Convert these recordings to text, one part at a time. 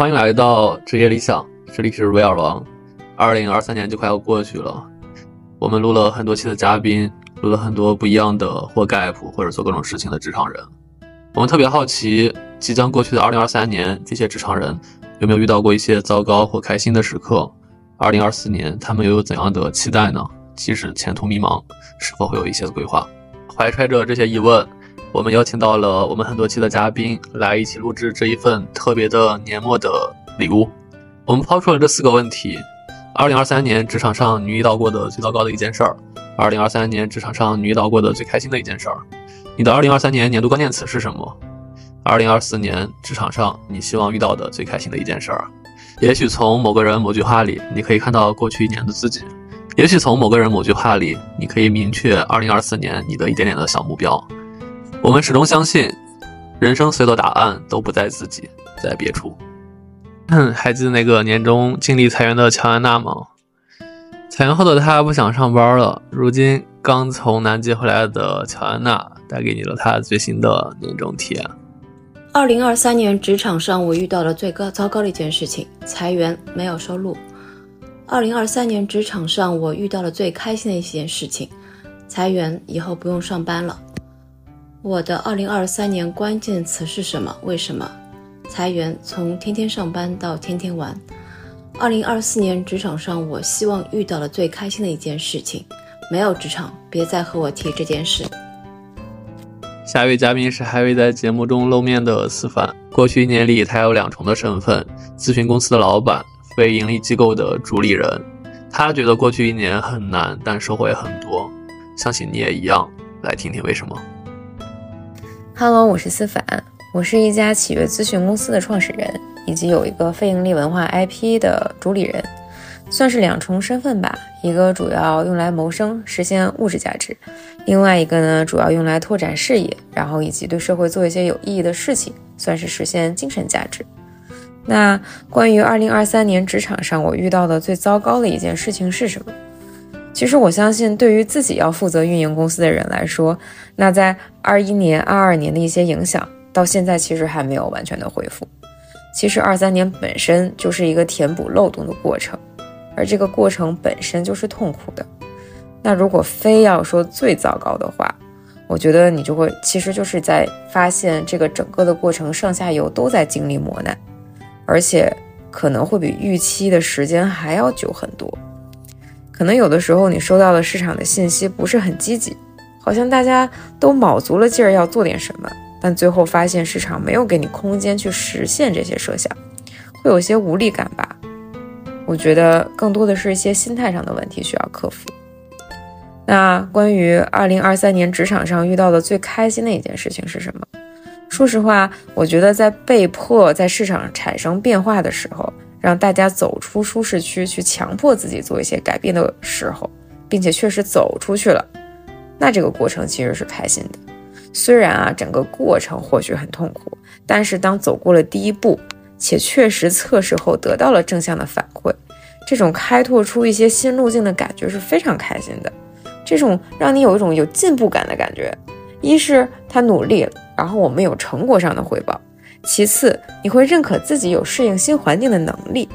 欢迎来到职业理想，这里是威尔王。二零二三年就快要过去了，我们录了很多期的嘉宾，录了很多不一样的或 gap 或者做各种事情的职场人。我们特别好奇，即将过去的二零二三年，这些职场人有没有遇到过一些糟糕或开心的时刻？二零二四年，他们又有怎样的期待呢？即使前途迷茫，是否会有一些规划？怀揣着这些疑问。我们邀请到了我们很多期的嘉宾来一起录制这一份特别的年末的礼物。我们抛出了这四个问题：二零二三年职场上你遇到过的最糟糕的一件事儿；二零二三年职场上你遇到过的最开心的一件事儿；你的二零二三年年度关键词是什么？二零二四年职场上你希望遇到的最开心的一件事儿。也许从某个人某句话里，你可以看到过去一年的自己；也许从某个人某句话里，你可以明确二零二四年你的一点点的小目标。我们始终相信，人生所有的答案都不在自己，在别处。哼还记得那个年终经历裁员的乔安娜吗？裁员后的她不想上班了。如今刚从南极回来的乔安娜带给你了她最新的年终体验。二零二三年职场上我遇到了最高糟糕的一件事情：裁员，没有收入。二零二三年职场上我遇到了最开心的一件事情：裁员，以后不用上班了。我的二零二三年关键词是什么？为什么？裁员，从天天上班到天天玩。二零二四年职场上，我希望遇到了最开心的一件事情。没有职场，别再和我提这件事。下一位嘉宾是还未在节目中露面的思凡。过去一年里，他有两重的身份：咨询公司的老板，非盈利机构的主理人。他觉得过去一年很难，但收获也很多。相信你也一样。来听听为什么。Hello，我是思凡，我是一家企业咨询公司的创始人，以及有一个非盈利文化 IP 的主理人，算是两重身份吧。一个主要用来谋生，实现物质价值；另外一个呢，主要用来拓展视野，然后以及对社会做一些有意义的事情，算是实现精神价值。那关于二零二三年职场上我遇到的最糟糕的一件事情是什么？其实我相信，对于自己要负责运营公司的人来说，那在二一年、二二年的一些影响，到现在其实还没有完全的恢复。其实二三年本身就是一个填补漏洞的过程，而这个过程本身就是痛苦的。那如果非要说最糟糕的话，我觉得你就会，其实就是在发现这个整个的过程上下游都在经历磨难，而且可能会比预期的时间还要久很多。可能有的时候你收到的市场的信息不是很积极，好像大家都卯足了劲儿要做点什么，但最后发现市场没有给你空间去实现这些设想，会有些无力感吧？我觉得更多的是一些心态上的问题需要克服。那关于二零二三年职场上遇到的最开心的一件事情是什么？说实话，我觉得在被迫在市场产生变化的时候。让大家走出舒适区，去强迫自己做一些改变的时候，并且确实走出去了，那这个过程其实是开心的。虽然啊，整个过程或许很痛苦，但是当走过了第一步，且确实测试后得到了正向的反馈，这种开拓出一些新路径的感觉是非常开心的。这种让你有一种有进步感的感觉，一是他努力了，然后我们有成果上的回报。其次，你会认可自己有适应新环境的能力。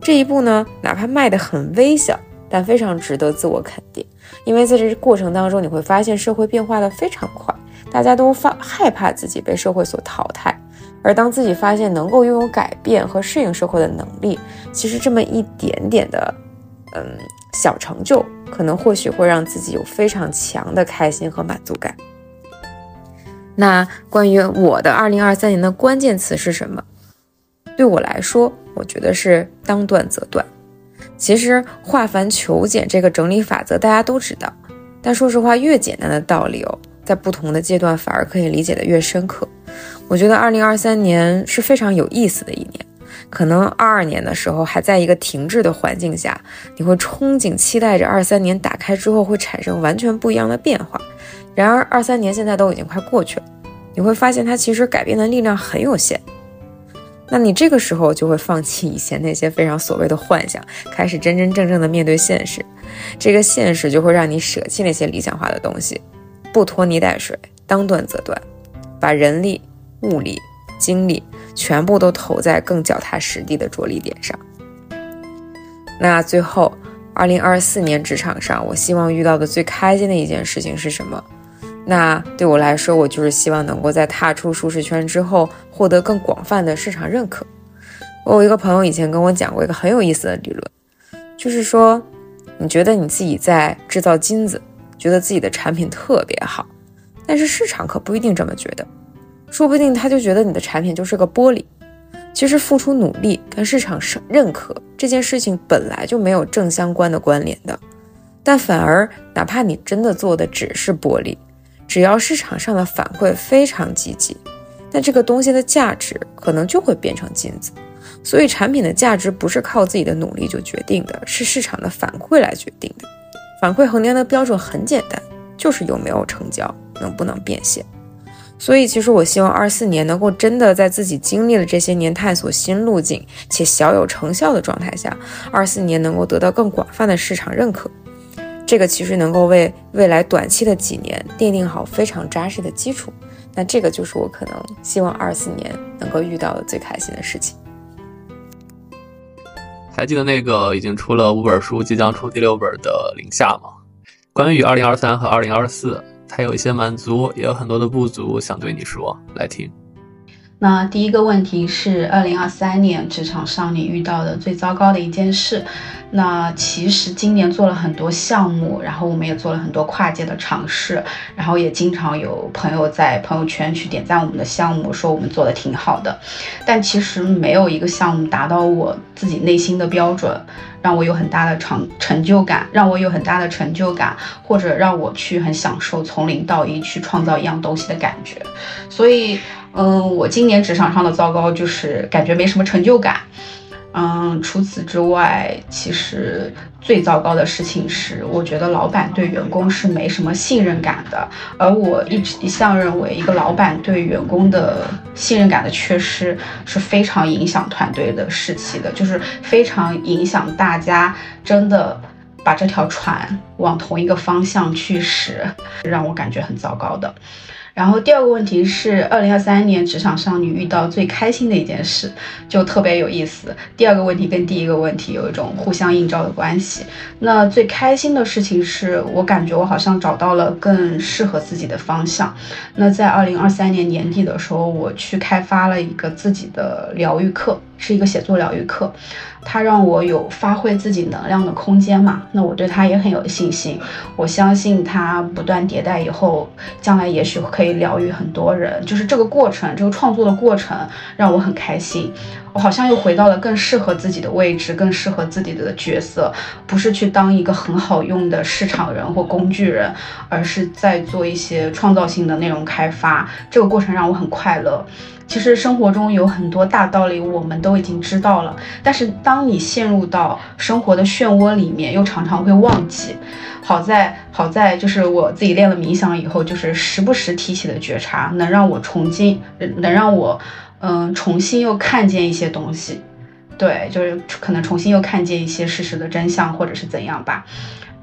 这一步呢，哪怕迈得很微小，但非常值得自我肯定。因为在这过程当中，你会发现社会变化的非常快，大家都发害怕自己被社会所淘汰。而当自己发现能够拥有改变和适应社会的能力，其实这么一点点的，嗯，小成就，可能或许会让自己有非常强的开心和满足感。那关于我的二零二三年的关键词是什么？对我来说，我觉得是当断则断。其实化繁求简这个整理法则大家都知道，但说实话，越简单的道理哦，在不同的阶段反而可以理解的越深刻。我觉得二零二三年是非常有意思的一年。可能二二年的时候还在一个停滞的环境下，你会憧憬期待着二三年打开之后会产生完全不一样的变化。然而，二三年现在都已经快过去了，你会发现它其实改变的力量很有限。那你这个时候就会放弃以前那些非常所谓的幻想，开始真真正正的面对现实。这个现实就会让你舍弃那些理想化的东西，不拖泥带水，当断则断，把人力、物力、精力，全部都投在更脚踏实地的着力点上。那最后，二零二四年职场上，我希望遇到的最开心的一件事情是什么？那对我来说，我就是希望能够在踏出舒适圈之后，获得更广泛的市场认可。我有一个朋友以前跟我讲过一个很有意思的理论，就是说，你觉得你自己在制造金子，觉得自己的产品特别好，但是市场可不一定这么觉得，说不定他就觉得你的产品就是个玻璃。其实付出努力跟市场认认可这件事情本来就没有正相关的关联的，但反而哪怕你真的做的只是玻璃，只要市场上的反馈非常积极，那这个东西的价值可能就会变成金子。所以产品的价值不是靠自己的努力就决定的，是市场的反馈来决定的。反馈衡量的标准很简单，就是有没有成交，能不能变现。所以，其实我希望二四年能够真的在自己经历了这些年探索新路径且小有成效的状态下，二四年能够得到更广泛的市场认可。这个其实能够为未来短期的几年奠定好非常扎实的基础。那这个就是我可能希望二四年能够遇到的最开心的事情。还记得那个已经出了五本书，即将出第六本的林夏吗？关于二零二三和二零二四。他有一些满足，也有很多的不足，想对你说，来听。那第一个问题是，二零二三年职场上你遇到的最糟糕的一件事。那其实今年做了很多项目，然后我们也做了很多跨界的尝试，然后也经常有朋友在朋友圈去点赞我们的项目，说我们做的挺好的。但其实没有一个项目达到我自己内心的标准，让我有很大的成成就感，让我有很大的成就感，或者让我去很享受从零到一去创造一样东西的感觉。所以。嗯，我今年职场上的糟糕就是感觉没什么成就感。嗯，除此之外，其实最糟糕的事情是，我觉得老板对员工是没什么信任感的。而我一直一向认为，一个老板对员工的信任感的缺失是非常影响团队的士气的，就是非常影响大家真的把这条船往同一个方向去驶，让我感觉很糟糕的。然后第二个问题是，二零二三年职场上你遇到最开心的一件事，就特别有意思。第二个问题跟第一个问题有一种互相映照的关系。那最开心的事情是我感觉我好像找到了更适合自己的方向。那在二零二三年年底的时候，我去开发了一个自己的疗愈课，是一个写作疗愈课。他让我有发挥自己能量的空间嘛？那我对他也很有信心。我相信他不断迭代以后，将来也许可以疗愈很多人。就是这个过程，这个创作的过程让我很开心。我好像又回到了更适合自己的位置，更适合自己的角色，不是去当一个很好用的市场人或工具人，而是在做一些创造性的内容开发。这个过程让我很快乐。其实生活中有很多大道理，我们都已经知道了。但是当你陷入到生活的漩涡里面，又常常会忘记。好在好在就是我自己练了冥想以后，就是时不时提起的觉察，能让我重新，能让我，嗯，重新又看见一些东西。对，就是可能重新又看见一些事实的真相，或者是怎样吧。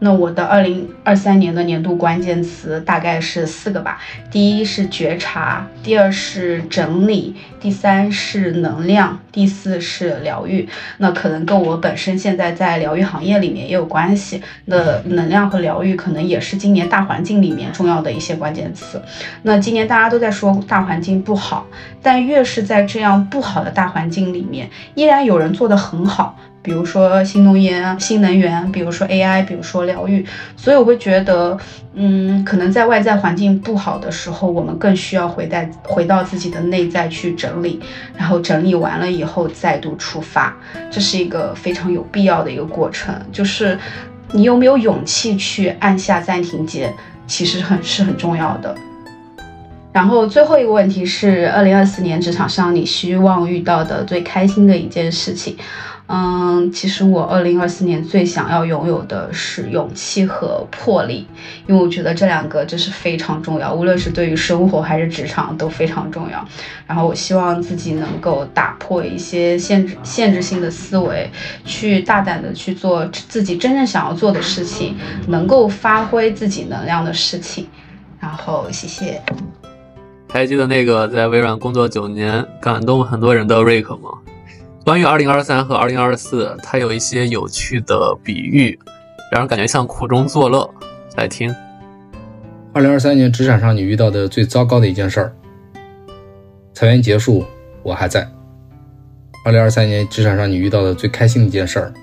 那我的二零二三年的年度关键词大概是四个吧，第一是觉察，第二是整理，第三是能量，第四是疗愈。那可能跟我本身现在在疗愈行业里面也有关系。那能量和疗愈可能也是今年大环境里面重要的一些关键词。那今年大家都在说大环境不好，但越是在这样不好的大环境里面，依然有人做得很好。比如说新能源、新能源，比如说 AI，比如说疗愈，所以我会觉得，嗯，可能在外在环境不好的时候，我们更需要回带回到自己的内在去整理，然后整理完了以后再度出发，这是一个非常有必要的一个过程。就是你有没有勇气去按下暂停键，其实很是很重要的。然后最后一个问题是，二零二四年职场上你希望遇到的最开心的一件事情。嗯，其实我二零二四年最想要拥有的是勇气和魄力，因为我觉得这两个真是非常重要，无论是对于生活还是职场都非常重要。然后我希望自己能够打破一些限制、限制性的思维，去大胆的去做自己真正想要做的事情，能够发挥自己能量的事情。然后谢谢。还记得那个在微软工作九年、感动很多人的瑞克吗？关于2023和2024，他有一些有趣的比喻，让人感觉像苦中作乐。来听。2023年职场上你遇到的最糟糕的一件事儿，裁员结束，我还在。2023年职场上你遇到的最开心的一件事儿，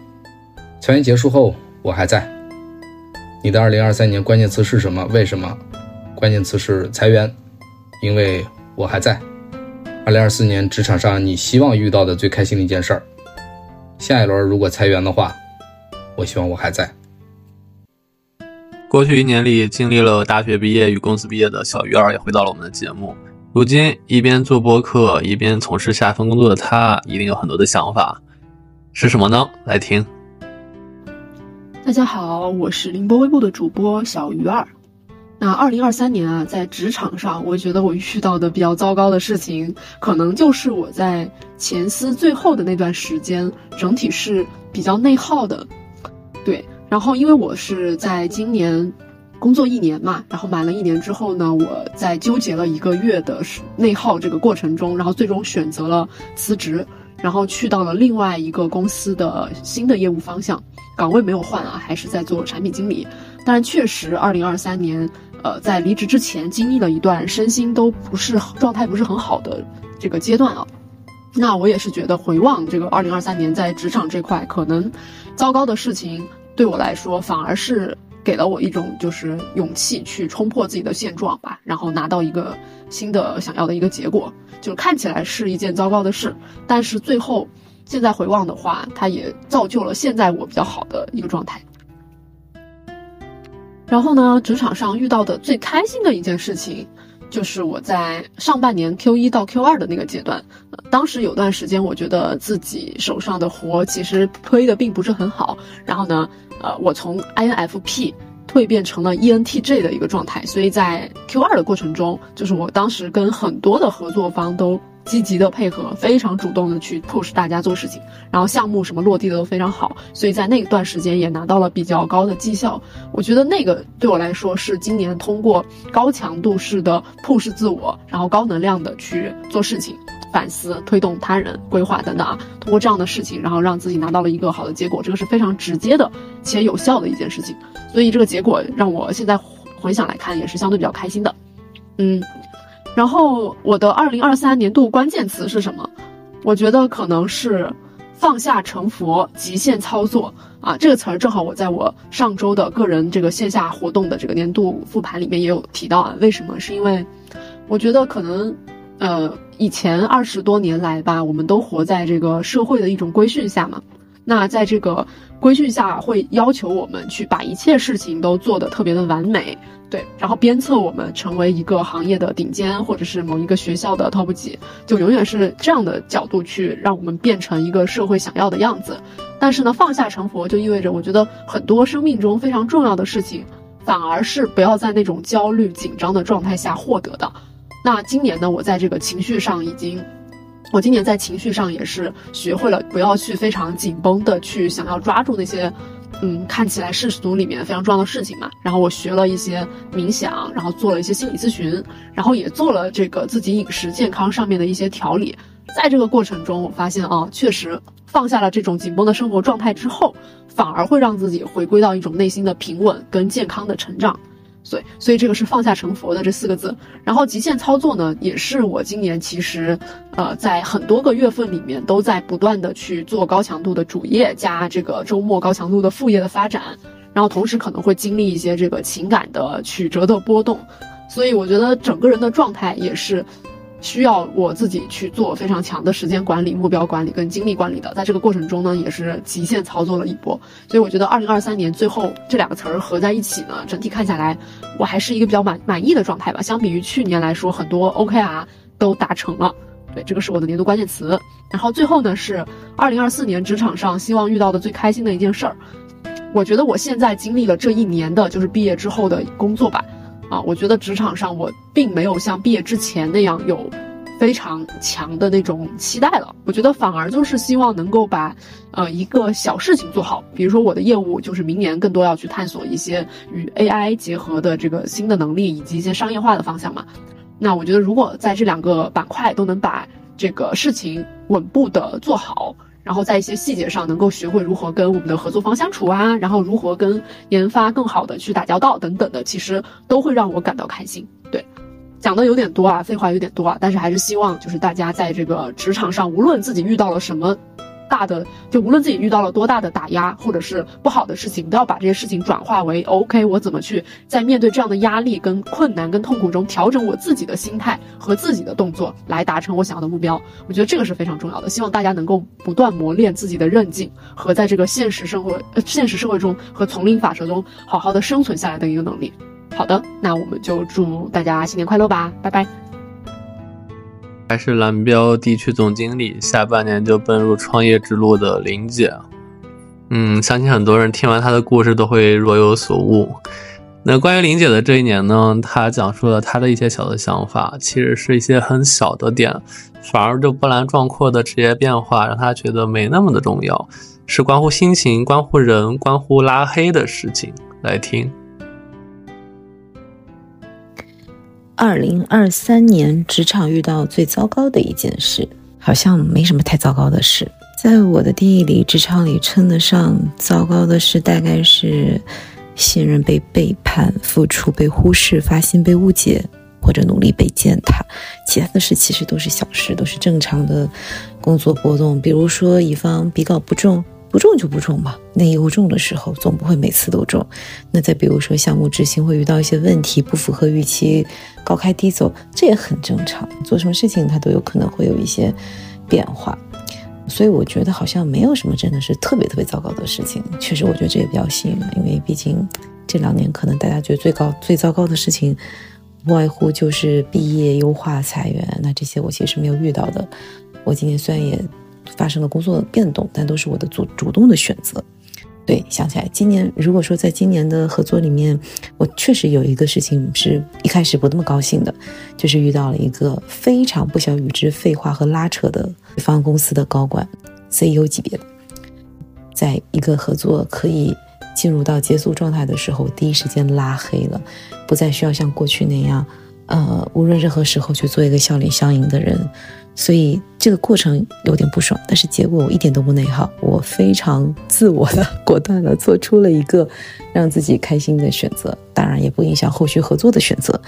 裁员结束后，我还在。你的2023年关键词是什么？为什么？关键词是裁员，因为我还在。2024年职场上你希望遇到的最开心的一件事儿，下一轮如果裁员的话，我希望我还在。过去一年里，经历了大学毕业与公司毕业的小鱼儿也回到了我们的节目。如今一边做播客，一边从事下一份工作的他，一定有很多的想法，是什么呢？来听。大家好，我是凌波微步的主播小鱼儿。那二零二三年啊，在职场上，我觉得我遇到的比较糟糕的事情，可能就是我在前司最后的那段时间，整体是比较内耗的。对，然后因为我是在今年。工作一年嘛，然后满了一年之后呢，我在纠结了一个月的内耗这个过程中，然后最终选择了辞职，然后去到了另外一个公司的新的业务方向，岗位没有换啊，还是在做产品经理。但确实，二零二三年，呃，在离职之前经历了一段身心都不是状态不是很好的这个阶段啊。那我也是觉得回望这个二零二三年在职场这块，可能糟糕的事情对我来说反而是。给了我一种就是勇气去冲破自己的现状吧，然后拿到一个新的想要的一个结果，就看起来是一件糟糕的事，但是最后现在回望的话，它也造就了现在我比较好的一个状态。然后呢，职场上遇到的最开心的一件事情，就是我在上半年 Q 一到 Q 二的那个阶段，呃当时有段时间我觉得自己手上的活其实推的并不是很好，然后呢。呃，我从 INFP 蜕变成了 ENTJ 的一个状态，所以在 Q2 的过程中，就是我当时跟很多的合作方都积极的配合，非常主动的去 push 大家做事情，然后项目什么落地的都非常好，所以在那段时间也拿到了比较高的绩效。我觉得那个对我来说是今年通过高强度式的 push 自我，然后高能量的去做事情。反思、推动他人规划等等啊，通过这样的事情，然后让自己拿到了一个好的结果，这个是非常直接的且有效的一件事情。所以这个结果让我现在回想来看也是相对比较开心的。嗯，然后我的二零二三年度关键词是什么？我觉得可能是放下成佛、极限操作啊。这个词儿正好我在我上周的个人这个线下活动的这个年度复盘里面也有提到啊。为什么？是因为我觉得可能。呃，以前二十多年来吧，我们都活在这个社会的一种规训下嘛。那在这个规训下，会要求我们去把一切事情都做得特别的完美，对，然后鞭策我们成为一个行业的顶尖，或者是某一个学校的 top 几，就永远是这样的角度去让我们变成一个社会想要的样子。但是呢，放下成佛就意味着，我觉得很多生命中非常重要的事情，反而是不要在那种焦虑紧张的状态下获得的。那今年呢，我在这个情绪上已经，我今年在情绪上也是学会了不要去非常紧绷的去想要抓住那些，嗯，看起来世俗里面非常重要的事情嘛。然后我学了一些冥想，然后做了一些心理咨询，然后也做了这个自己饮食健康上面的一些调理。在这个过程中，我发现啊，确实放下了这种紧绷的生活状态之后，反而会让自己回归到一种内心的平稳跟健康的成长。所以，所以这个是放下成佛的这四个字。然后极限操作呢，也是我今年其实，呃，在很多个月份里面都在不断的去做高强度的主业加这个周末高强度的副业的发展，然后同时可能会经历一些这个情感的曲折的波动，所以我觉得整个人的状态也是。需要我自己去做非常强的时间管理、目标管理跟精力管理的，在这个过程中呢，也是极限操作了一波。所以我觉得，二零二三年最后这两个词儿合在一起呢，整体看下来，我还是一个比较满满意的状态吧。相比于去年来说，很多 OKR 都达成了。对，这个是我的年度关键词。然后最后呢，是二零二四年职场上希望遇到的最开心的一件事儿。我觉得我现在经历了这一年的，就是毕业之后的工作吧。啊，我觉得职场上我并没有像毕业之前那样有非常强的那种期待了。我觉得反而就是希望能够把呃一个小事情做好，比如说我的业务就是明年更多要去探索一些与 AI 结合的这个新的能力以及一些商业化的方向嘛。那我觉得如果在这两个板块都能把这个事情稳步的做好。然后在一些细节上能够学会如何跟我们的合作方相处啊，然后如何跟研发更好的去打交道等等的，其实都会让我感到开心。对，讲的有点多啊，废话有点多啊，但是还是希望就是大家在这个职场上，无论自己遇到了什么。大的，就无论自己遇到了多大的打压，或者是不好的事情，都要把这些事情转化为 OK。我怎么去在面对这样的压力、跟困难、跟痛苦中，调整我自己的心态和自己的动作，来达成我想要的目标？我觉得这个是非常重要的。希望大家能够不断磨练自己的韧劲和在这个现实生活、呃现实社会中和丛林法则中好好的生存下来的一个能力。好的，那我们就祝大家新年快乐吧，拜拜。还是蓝标地区总经理，下半年就奔入创业之路的林姐。嗯，相信很多人听完她的故事都会若有所悟。那关于林姐的这一年呢，她讲述了她的一些小的想法，其实是一些很小的点，反而就波澜壮阔的职业变化让她觉得没那么的重要，是关乎心情、关乎人、关乎拉黑的事情。来听。二零二三年职场遇到最糟糕的一件事，好像没什么太糟糕的事。在我的定义里，职场里称得上糟糕的事，大概是信任被背叛、付出被忽视、发心被误解，或者努力被践踏。其他的事其实都是小事，都是正常的工作波动。比如说，乙方比稿不中。不中就不中吧，那业务中的时候总不会每次都中。那再比如说项目执行会遇到一些问题，不符合预期，高开低走，这也很正常。做什么事情它都有可能会有一些变化，所以我觉得好像没有什么真的是特别特别糟糕的事情。确实，我觉得这也比较幸运，因为毕竟这两年可能大家觉得最高最糟糕的事情，不外乎就是毕业、优化、裁员。那这些我其实是没有遇到的。我今年虽然也。发生了工作变动，但都是我的主主动的选择。对，想起来，今年如果说在今年的合作里面，我确实有一个事情是一开始不那么高兴的，就是遇到了一个非常不想与之废话和拉扯的对方公司的高管，CEO 级别的，在一个合作可以进入到结束状态的时候，第一时间拉黑了，不再需要像过去那样，呃，无论任何时候去做一个笑脸相迎的人。所以这个过程有点不爽，但是结果我一点都不内耗，我非常自我的、果断的做出了一个让自己开心的选择，当然也不影响后续合作的选择。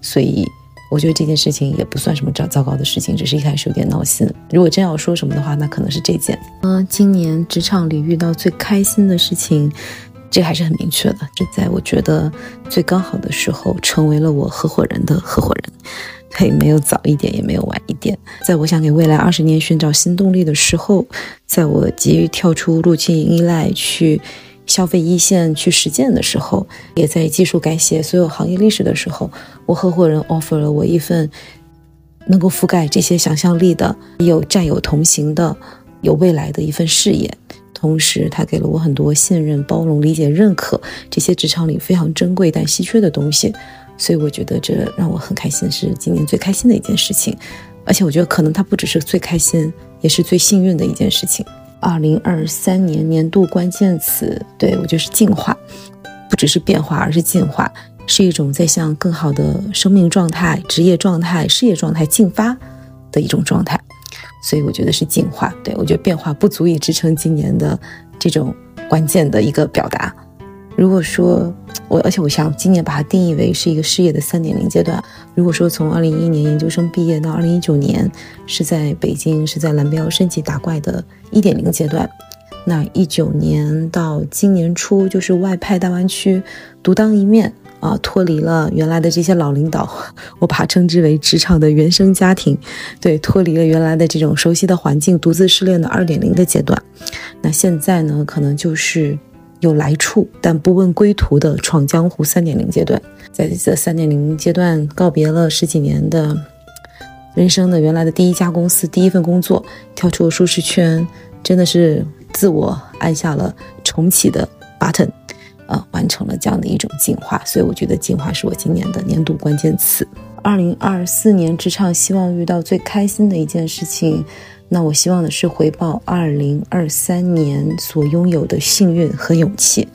所以我觉得这件事情也不算什么糟糟糕的事情，只是一开始有点闹心。如果真要说什么的话，那可能是这件。嗯，今年职场里遇到最开心的事情，这还是很明确的，就在我觉得最刚好的时候，成为了我合伙人的合伙人。嘿，没有早一点，也没有晚一点。在我想给未来二十年寻找新动力的时候，在我急于跳出路径依赖，去消费一线，去实践的时候，也在技术改写所有行业历史的时候，我合伙人 offer 了我一份能够覆盖这些想象力的、有战友同行的、有未来的一份事业。同时，他给了我很多信任、包容、理解、认可这些职场里非常珍贵但稀缺的东西。所以我觉得这让我很开心，是今年最开心的一件事情，而且我觉得可能它不只是最开心，也是最幸运的一件事情。二零二三年年度关键词，对我就是进化，不只是变化，而是进化，是一种在向更好的生命状态、职业状态、事业状态进发的一种状态。所以我觉得是进化。对我觉得变化不足以支撑今年的这种关键的一个表达。如果说我，而且我想今年把它定义为是一个事业的三点零阶段。如果说从二零一一年研究生毕业到二零一九年是在北京是在蓝标升级打怪的一点零阶段，那一九年到今年初就是外派大湾区独当一面啊，脱离了原来的这些老领导，我把它称之为职场的原生家庭，对，脱离了原来的这种熟悉的环境，独自失恋的二点零的阶段。那现在呢，可能就是。有来处但不问归途的闯江湖三点零阶段，在这三点零阶段告别了十几年的人生的原来的第一家公司第一份工作，跳出舒适圈，真的是自我按下了重启的 button，呃，完成了这样的一种进化。所以我觉得进化是我今年的年度关键词。二零二四年职场希望遇到最开心的一件事情。那我希望的是回报二零二三年所拥有的幸运和勇气，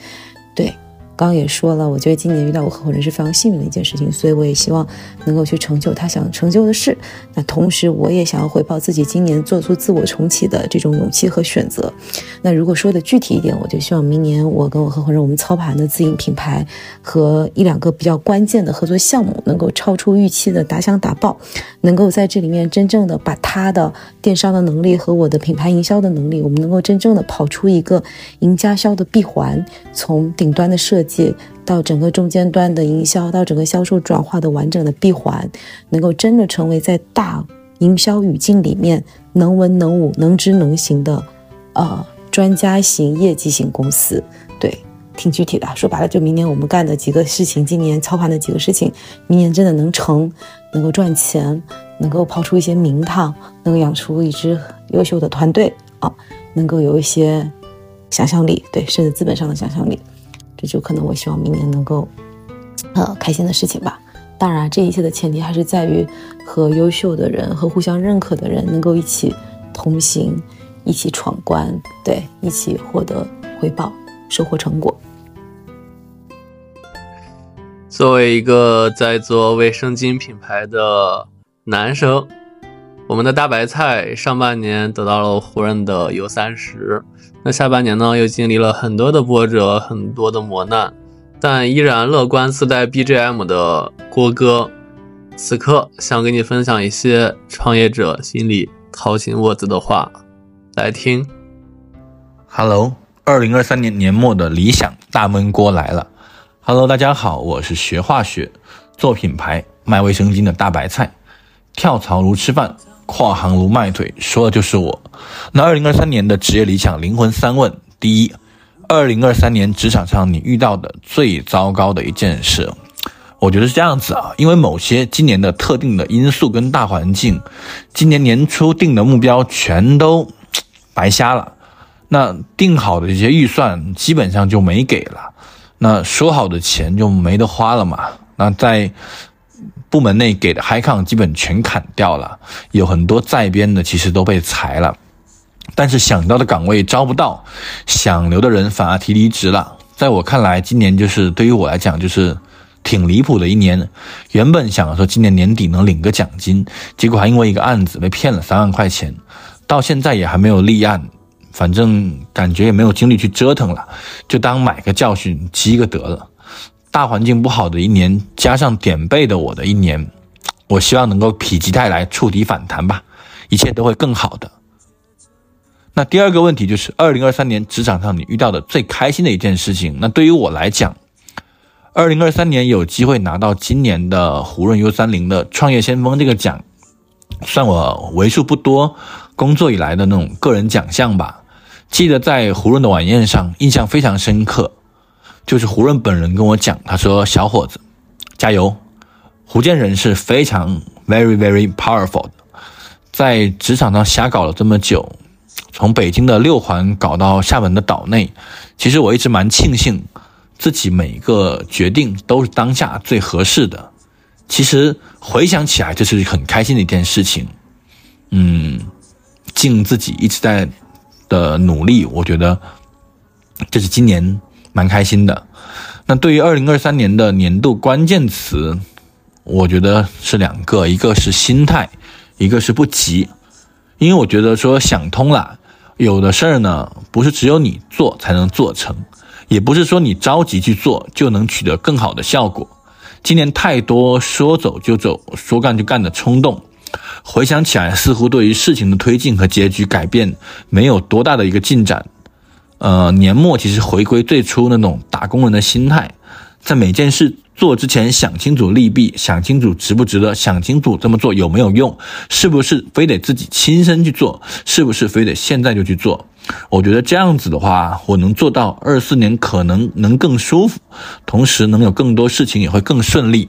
对，刚也说了，我觉得今年遇到我合伙人是非常幸运的一件事情，所以我也希望能够去成就他想成就的事。那同时，我也想要回报自己今年做出自我重启的这种勇气和选择。那如果说的具体一点，我就希望明年我跟我合伙人我们操盘的自营品牌和一两个比较关键的合作项目能够超出预期的打响打爆，能够在这里面真正的把他的电商的能力和我的品牌营销的能力，我们能够真正的跑出一个赢家销的闭环，从顶端的设计到整个中间端的营销，到整个销售转化的完整的闭环，能够真的成为在大营销语境里面能文能武、能知能行的，呃，专家型业绩型公司。对，挺具体的，说白了就明年我们干的几个事情，今年操盘的几个事情，明年真的能成，能够赚钱，能够抛出一些名堂，能够养出一支优秀的团队啊，能够有一些想象力，对，甚至资本上的想象力。这就可能我希望明年能够，呃，开心的事情吧。当然，这一切的前提还是在于和优秀的人和互相认可的人能够一起同行，一起闯关，对，一起获得回报，收获成果。作为一个在做卫生巾品牌的男生，我们的大白菜上半年得到了湖人的 U 三十。那下半年呢，又经历了很多的波折，很多的磨难，但依然乐观自带 BGM 的郭哥，此刻想跟你分享一些创业者心里掏心窝子的话，来听。Hello，二零二三年年末的理想大闷锅来了。Hello，大家好，我是学化学、做品牌、卖卫生巾的大白菜，跳槽如吃饭。跨行如迈腿，说的就是我。那二零二三年的职业理想灵魂三问：第一，二零二三年职场上你遇到的最糟糕的一件事，我觉得是这样子啊，因为某些今年的特定的因素跟大环境，今年年初定的目标全都白瞎了，那定好的这些预算基本上就没给了，那说好的钱就没得花了嘛，那在。部门内给的 high 抗基本全砍掉了，有很多在编的其实都被裁了，但是想到的岗位招不到，想留的人反而提离职了。在我看来，今年就是对于我来讲就是挺离谱的一年。原本想说今年年底能领个奖金，结果还因为一个案子被骗了三万块钱，到现在也还没有立案，反正感觉也没有精力去折腾了，就当买个教训，积个德了。大环境不好的一年，加上点背的我的一年，我希望能够否极泰来，触底反弹吧，一切都会更好的。那第二个问题就是，二零二三年职场上你遇到的最开心的一件事情。那对于我来讲，二零二三年有机会拿到今年的胡润 U 三零的创业先锋这个奖，算我为数不多工作以来的那种个人奖项吧。记得在胡润的晚宴上，印象非常深刻。就是胡润本人跟我讲，他说：“小伙子，加油！胡建人是非常 very very powerful 的，在职场上瞎搞了这么久，从北京的六环搞到厦门的岛内，其实我一直蛮庆幸自己每一个决定都是当下最合适的。其实回想起来，这是很开心的一件事情。嗯，尽自己一直在的努力，我觉得这是今年。”蛮开心的。那对于二零二三年的年度关键词，我觉得是两个，一个是心态，一个是不急。因为我觉得说想通了，有的事儿呢，不是只有你做才能做成，也不是说你着急去做就能取得更好的效果。今年太多说走就走、说干就干的冲动，回想起来，似乎对于事情的推进和结局改变没有多大的一个进展。呃，年末其实回归最初那种打工人的心态，在每件事做之前想清楚利弊，想清楚值不值得，想清楚这么做有没有用，是不是非得自己亲身去做，是不是非得现在就去做？我觉得这样子的话，我能做到二四年可能能更舒服，同时能有更多事情也会更顺利。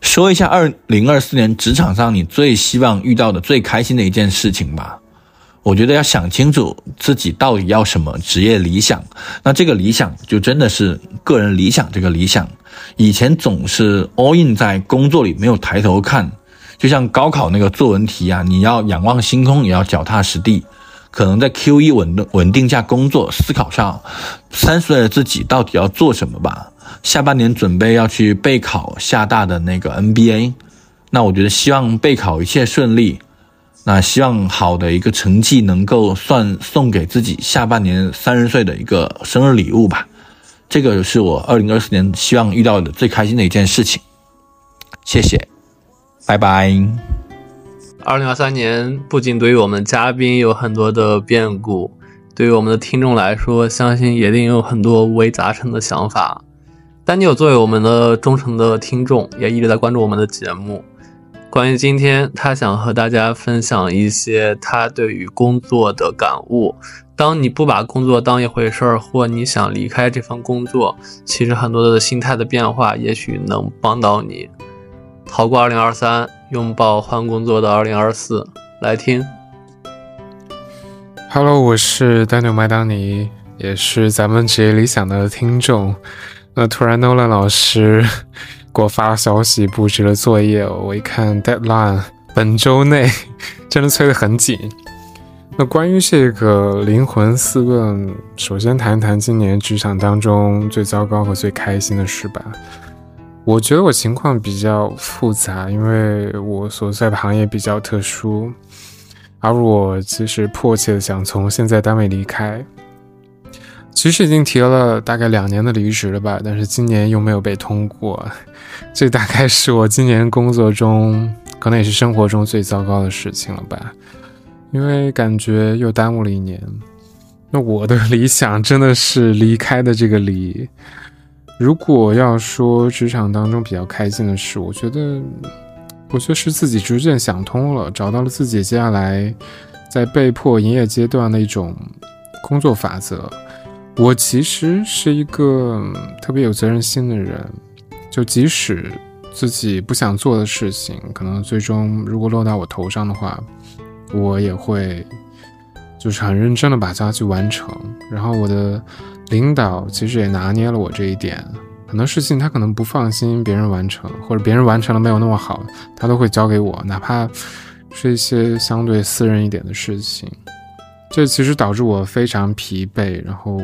说一下二零二四年职场上你最希望遇到的最开心的一件事情吧。我觉得要想清楚自己到底要什么职业理想，那这个理想就真的是个人理想。这个理想，以前总是 all in 在工作里，没有抬头看，就像高考那个作文题啊，你要仰望星空，也要脚踏实地。可能在 Q 一稳定稳定下工作，思考上三十岁的自己到底要做什么吧。下半年准备要去备考厦大的那个 N B A，那我觉得希望备考一切顺利。那希望好的一个成绩能够算送给自己下半年三十岁的一个生日礼物吧。这个是我二零二四年希望遇到的最开心的一件事情。谢谢，拜拜。二零二三年不仅对于我们嘉宾有很多的变故，对于我们的听众来说，相信也定有很多五味杂陈的想法。丹尼尔作为我们的忠诚的听众，也一直在关注我们的节目。关于今天，他想和大家分享一些他对于工作的感悟。当你不把工作当一回事儿，或你想离开这份工作，其实很多的心态的变化，也许能帮到你逃过2023，拥抱换工作的2024。来听。Hello，我是丹尼麦当尼，也是咱们职业理想的听众。那突然，Nolan 老师。给我发消息布置了作业，我一看 deadline 本周内真的催得很紧。那关于这个灵魂四问，首先谈谈今年职场当中最糟糕和最开心的事吧。我觉得我情况比较复杂，因为我所在的行业比较特殊，而我其实迫切的想从现在单位离开。其实已经提了大概两年的离职了吧，但是今年又没有被通过，这大概是我今年工作中，可能也是生活中最糟糕的事情了吧，因为感觉又耽误了一年。那我的 理想真的是离开的这个离。如果要说职场当中比较开心的事，我觉得，我觉得是自己逐渐想通了，找到了自己接下来在被迫营业阶段的一种工作法则。我其实是一个特别有责任心的人，就即使自己不想做的事情，可能最终如果落到我头上的话，我也会就是很认真的把它去完成。然后我的领导其实也拿捏了我这一点，很多事情他可能不放心别人完成，或者别人完成了没有那么好，他都会交给我，哪怕是一些相对私人一点的事情。这其实导致我非常疲惫，然后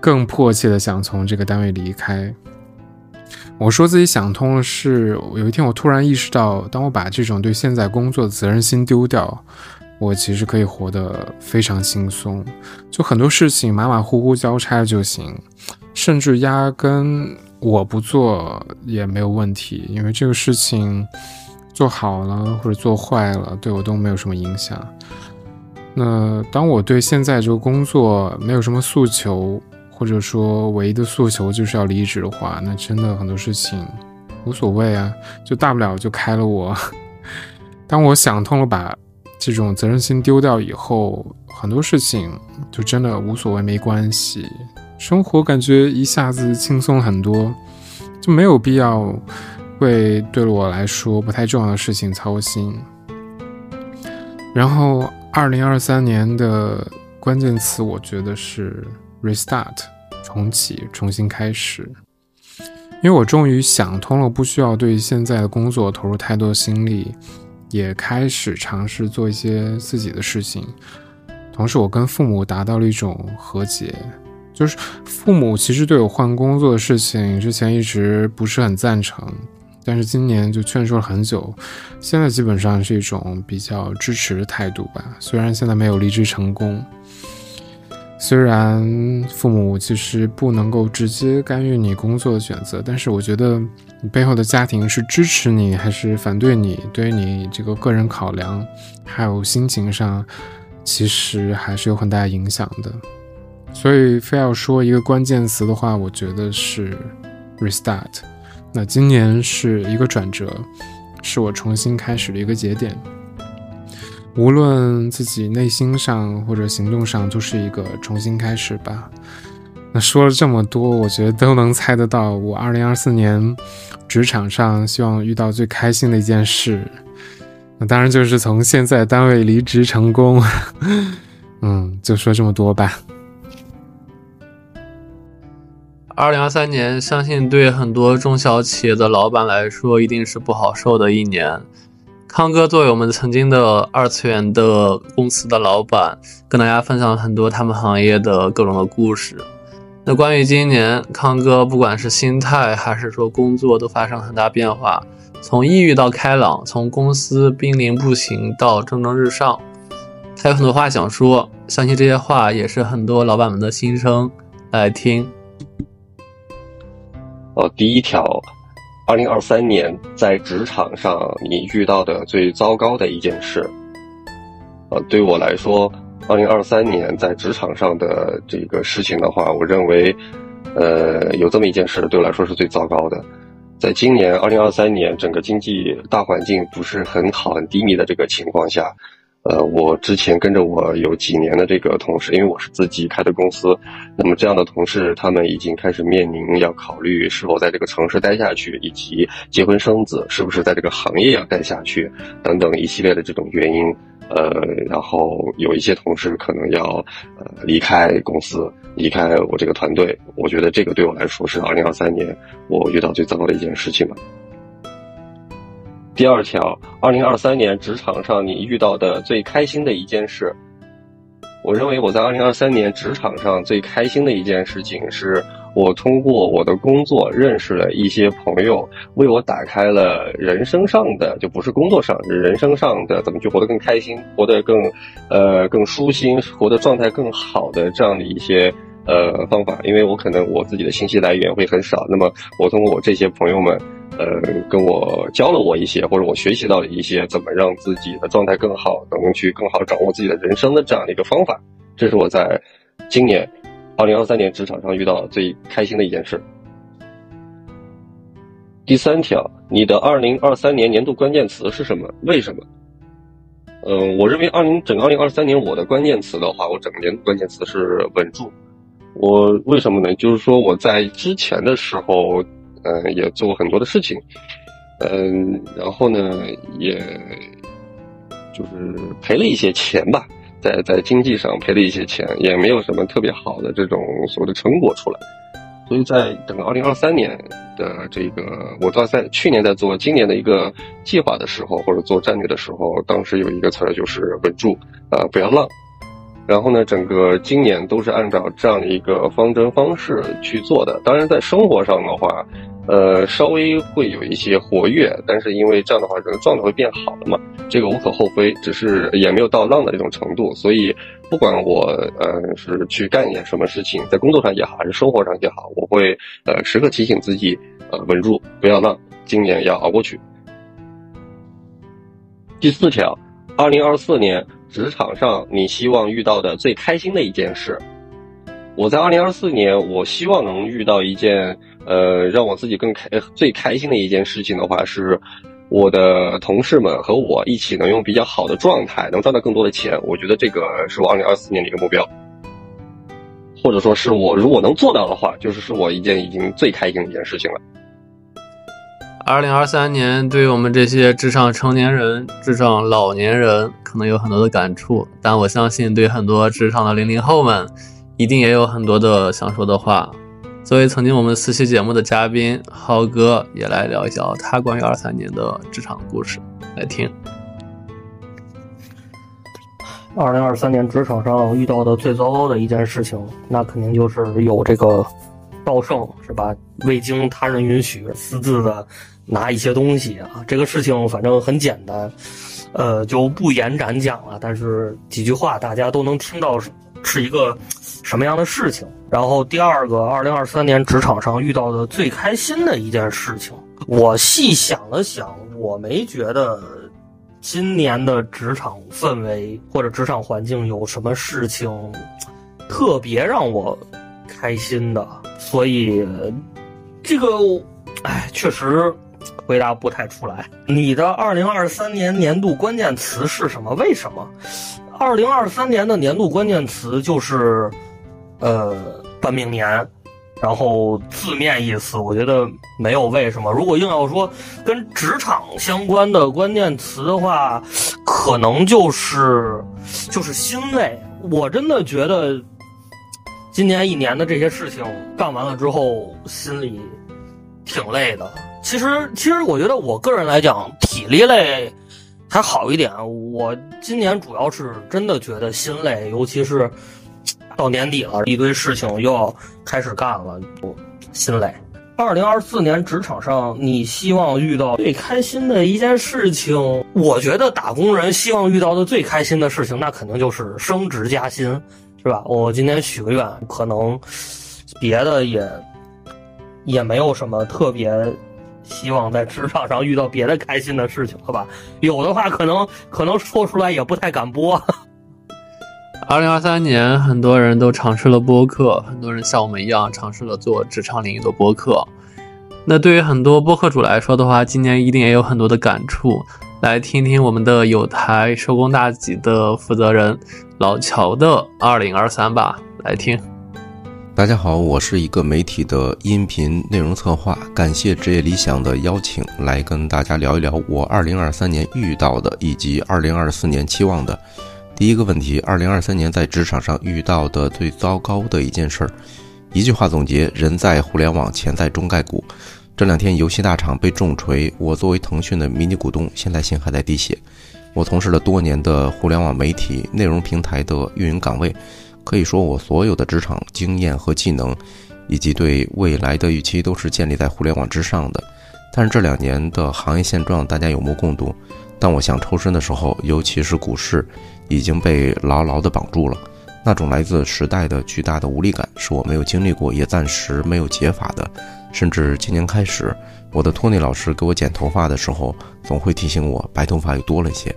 更迫切的想从这个单位离开。我说自己想通了，是有一天我突然意识到，当我把这种对现在工作的责任心丢掉，我其实可以活得非常轻松，就很多事情马马虎虎交差就行，甚至压根我不做也没有问题，因为这个事情做好了或者做坏了，对我都没有什么影响。那当我对现在这个工作没有什么诉求，或者说唯一的诉求就是要离职的话，那真的很多事情无所谓啊，就大不了就开了我。当我想通了，把这种责任心丢掉以后，很多事情就真的无所谓，没关系，生活感觉一下子轻松很多，就没有必要为对我来说不太重要的事情操心，然后。二零二三年的关键词，我觉得是 restart，重启，重新开始。因为我终于想通了，不需要对现在的工作投入太多心力，也开始尝试做一些自己的事情。同时，我跟父母达到了一种和解，就是父母其实对我换工作的事情之前一直不是很赞成。但是今年就劝说了很久，现在基本上是一种比较支持的态度吧。虽然现在没有离职成功，虽然父母其实不能够直接干预你工作的选择，但是我觉得你背后的家庭是支持你还是反对你，对于你这个个人考量还有心情上，其实还是有很大影响的。所以非要说一个关键词的话，我觉得是 restart。那今年是一个转折，是我重新开始的一个节点。无论自己内心上或者行动上，都是一个重新开始吧。那说了这么多，我觉得都能猜得到，我二零二四年职场上希望遇到最开心的一件事，那当然就是从现在单位离职成功。嗯，就说这么多吧。二零二三年，相信对很多中小企业的老板来说，一定是不好受的一年。康哥作为我们曾经的二次元的公司的老板，跟大家分享了很多他们行业的各种的故事。那关于今年康哥，不管是心态还是说工作，都发生了很大变化，从抑郁到开朗，从公司濒临不行到蒸蒸日上，他有很多话想说，相信这些话也是很多老板们的心声，来听。呃，第一条。二零二三年在职场上你遇到的最糟糕的一件事，呃，对我来说，二零二三年在职场上的这个事情的话，我认为，呃，有这么一件事对我来说是最糟糕的。在今年二零二三年整个经济大环境不是很好、很低迷的这个情况下。呃，我之前跟着我有几年的这个同事，因为我是自己开的公司，那么这样的同事，他们已经开始面临要考虑是否在这个城市待下去，以及结婚生子，是不是在这个行业要待下去，等等一系列的这种原因。呃，然后有一些同事可能要呃离开公司，离开我这个团队。我觉得这个对我来说是二零二三年我遇到最糟糕的一件事情了。第二条，二零二三年职场上你遇到的最开心的一件事，我认为我在二零二三年职场上最开心的一件事情，是我通过我的工作认识了一些朋友，为我打开了人生上的，就不是工作上，是人生上的怎么去活得更开心，活得更，呃，更舒心，活得状态更好的这样的一些呃方法。因为我可能我自己的信息来源会很少，那么我通过我这些朋友们。呃，跟我教了我一些，或者我学习到了一些，怎么让自己的状态更好，能去更好掌握自己的人生的这样的一个方法。这是我在今年二零二三年职场上遇到最开心的一件事。第三条，你的二零二三年年度关键词是什么？为什么？嗯，我认为二零整个二零二三年我的关键词的话，我整个年度关键词是稳住。我为什么呢？就是说我在之前的时候。嗯，也做过很多的事情，嗯，然后呢，也就是赔了一些钱吧，在在经济上赔了一些钱，也没有什么特别好的这种所谓的成果出来，所以在整个二零二三年的这个，我到在去年在做今年的一个计划的时候，或者做战略的时候，当时有一个词儿就是稳住啊，不要浪。然后呢，整个今年都是按照这样的一个方针方式去做的。当然，在生活上的话，呃，稍微会有一些活跃，但是因为这样的话，人的状态会变好了嘛，这个无可厚非。只是也没有到浪的这种程度。所以，不管我呃是去干一件什么事情，在工作上也好，还是生活上也好，我会呃时刻提醒自己，呃稳住，不要浪，今年要熬过去。第四条，二零二四年。职场上，你希望遇到的最开心的一件事？我在二零二四年，我希望能遇到一件，呃，让我自己更开、最开心的一件事情的话，是我的同事们和我一起能用比较好的状态，能赚到更多的钱。我觉得这个是我二零二四年的一个目标，或者说是我如果能做到的话，就是是我一件已经最开心的一件事情了。二零二三年对于我们这些职场成年人、职场老年人，可能有很多的感触，但我相信对很多职场的零零后们，一定也有很多的想说的话。作为曾经我们四期节目的嘉宾，浩哥也来聊一聊他关于二三年的职场故事，来听。二零二三年职场上遇到的最糟糕的一件事情，那肯定就是有这个盗圣，是吧？未经他人允许私自的。拿一些东西啊，这个事情反正很简单，呃，就不延展讲了。但是几句话大家都能听到是一个什么样的事情。然后第二个，二零二三年职场上遇到的最开心的一件事情，我细想了想，我没觉得今年的职场氛围或者职场环境有什么事情特别让我开心的。所以这个，哎，确实。回答不太出来。你的二零二三年年度关键词是什么？为什么？二零二三年的年度关键词就是，呃，本命年。然后字面意思，我觉得没有为什么。如果硬要说跟职场相关的关键词的话，可能就是就是欣慰。我真的觉得，今年一年的这些事情干完了之后，心里挺累的。其实，其实我觉得我个人来讲，体力累，还好一点。我今年主要是真的觉得心累，尤其是到年底了，一堆事情又要开始干了，心累。二零二四年职场上，你希望遇到最开心的一件事情？我觉得打工人希望遇到的最开心的事情，那肯定就是升职加薪，是吧？我今天许个愿，可能别的也也没有什么特别。希望在职场上遇到别的开心的事情，了吧？有的话，可能可能说出来也不太敢播。二零二三年，很多人都尝试了播客，很多人像我们一样尝试了做职场领域的播客。那对于很多播客主来说的话，今年一定也有很多的感触。来听听我们的有台收工大吉的负责人老乔的二零二三吧，来听。大家好，我是一个媒体的音频内容策划，感谢职业理想的邀请，来跟大家聊一聊我2023年遇到的以及2024年期望的。第一个问题，2023年在职场上遇到的最糟糕的一件事儿，一句话总结：人在互联网，钱在中概股。这两天游戏大厂被重锤，我作为腾讯的迷你股东，现在心还在滴血。我从事了多年的互联网媒体内容平台的运营岗位。可以说，我所有的职场经验和技能，以及对未来的预期，都是建立在互联网之上的。但是这两年的行业现状，大家有目共睹。当我想抽身的时候，尤其是股市已经被牢牢地绑住了，那种来自时代的巨大的无力感，是我没有经历过，也暂时没有解法的。甚至今年开始，我的托尼老师给我剪头发的时候，总会提醒我，白头发又多了些。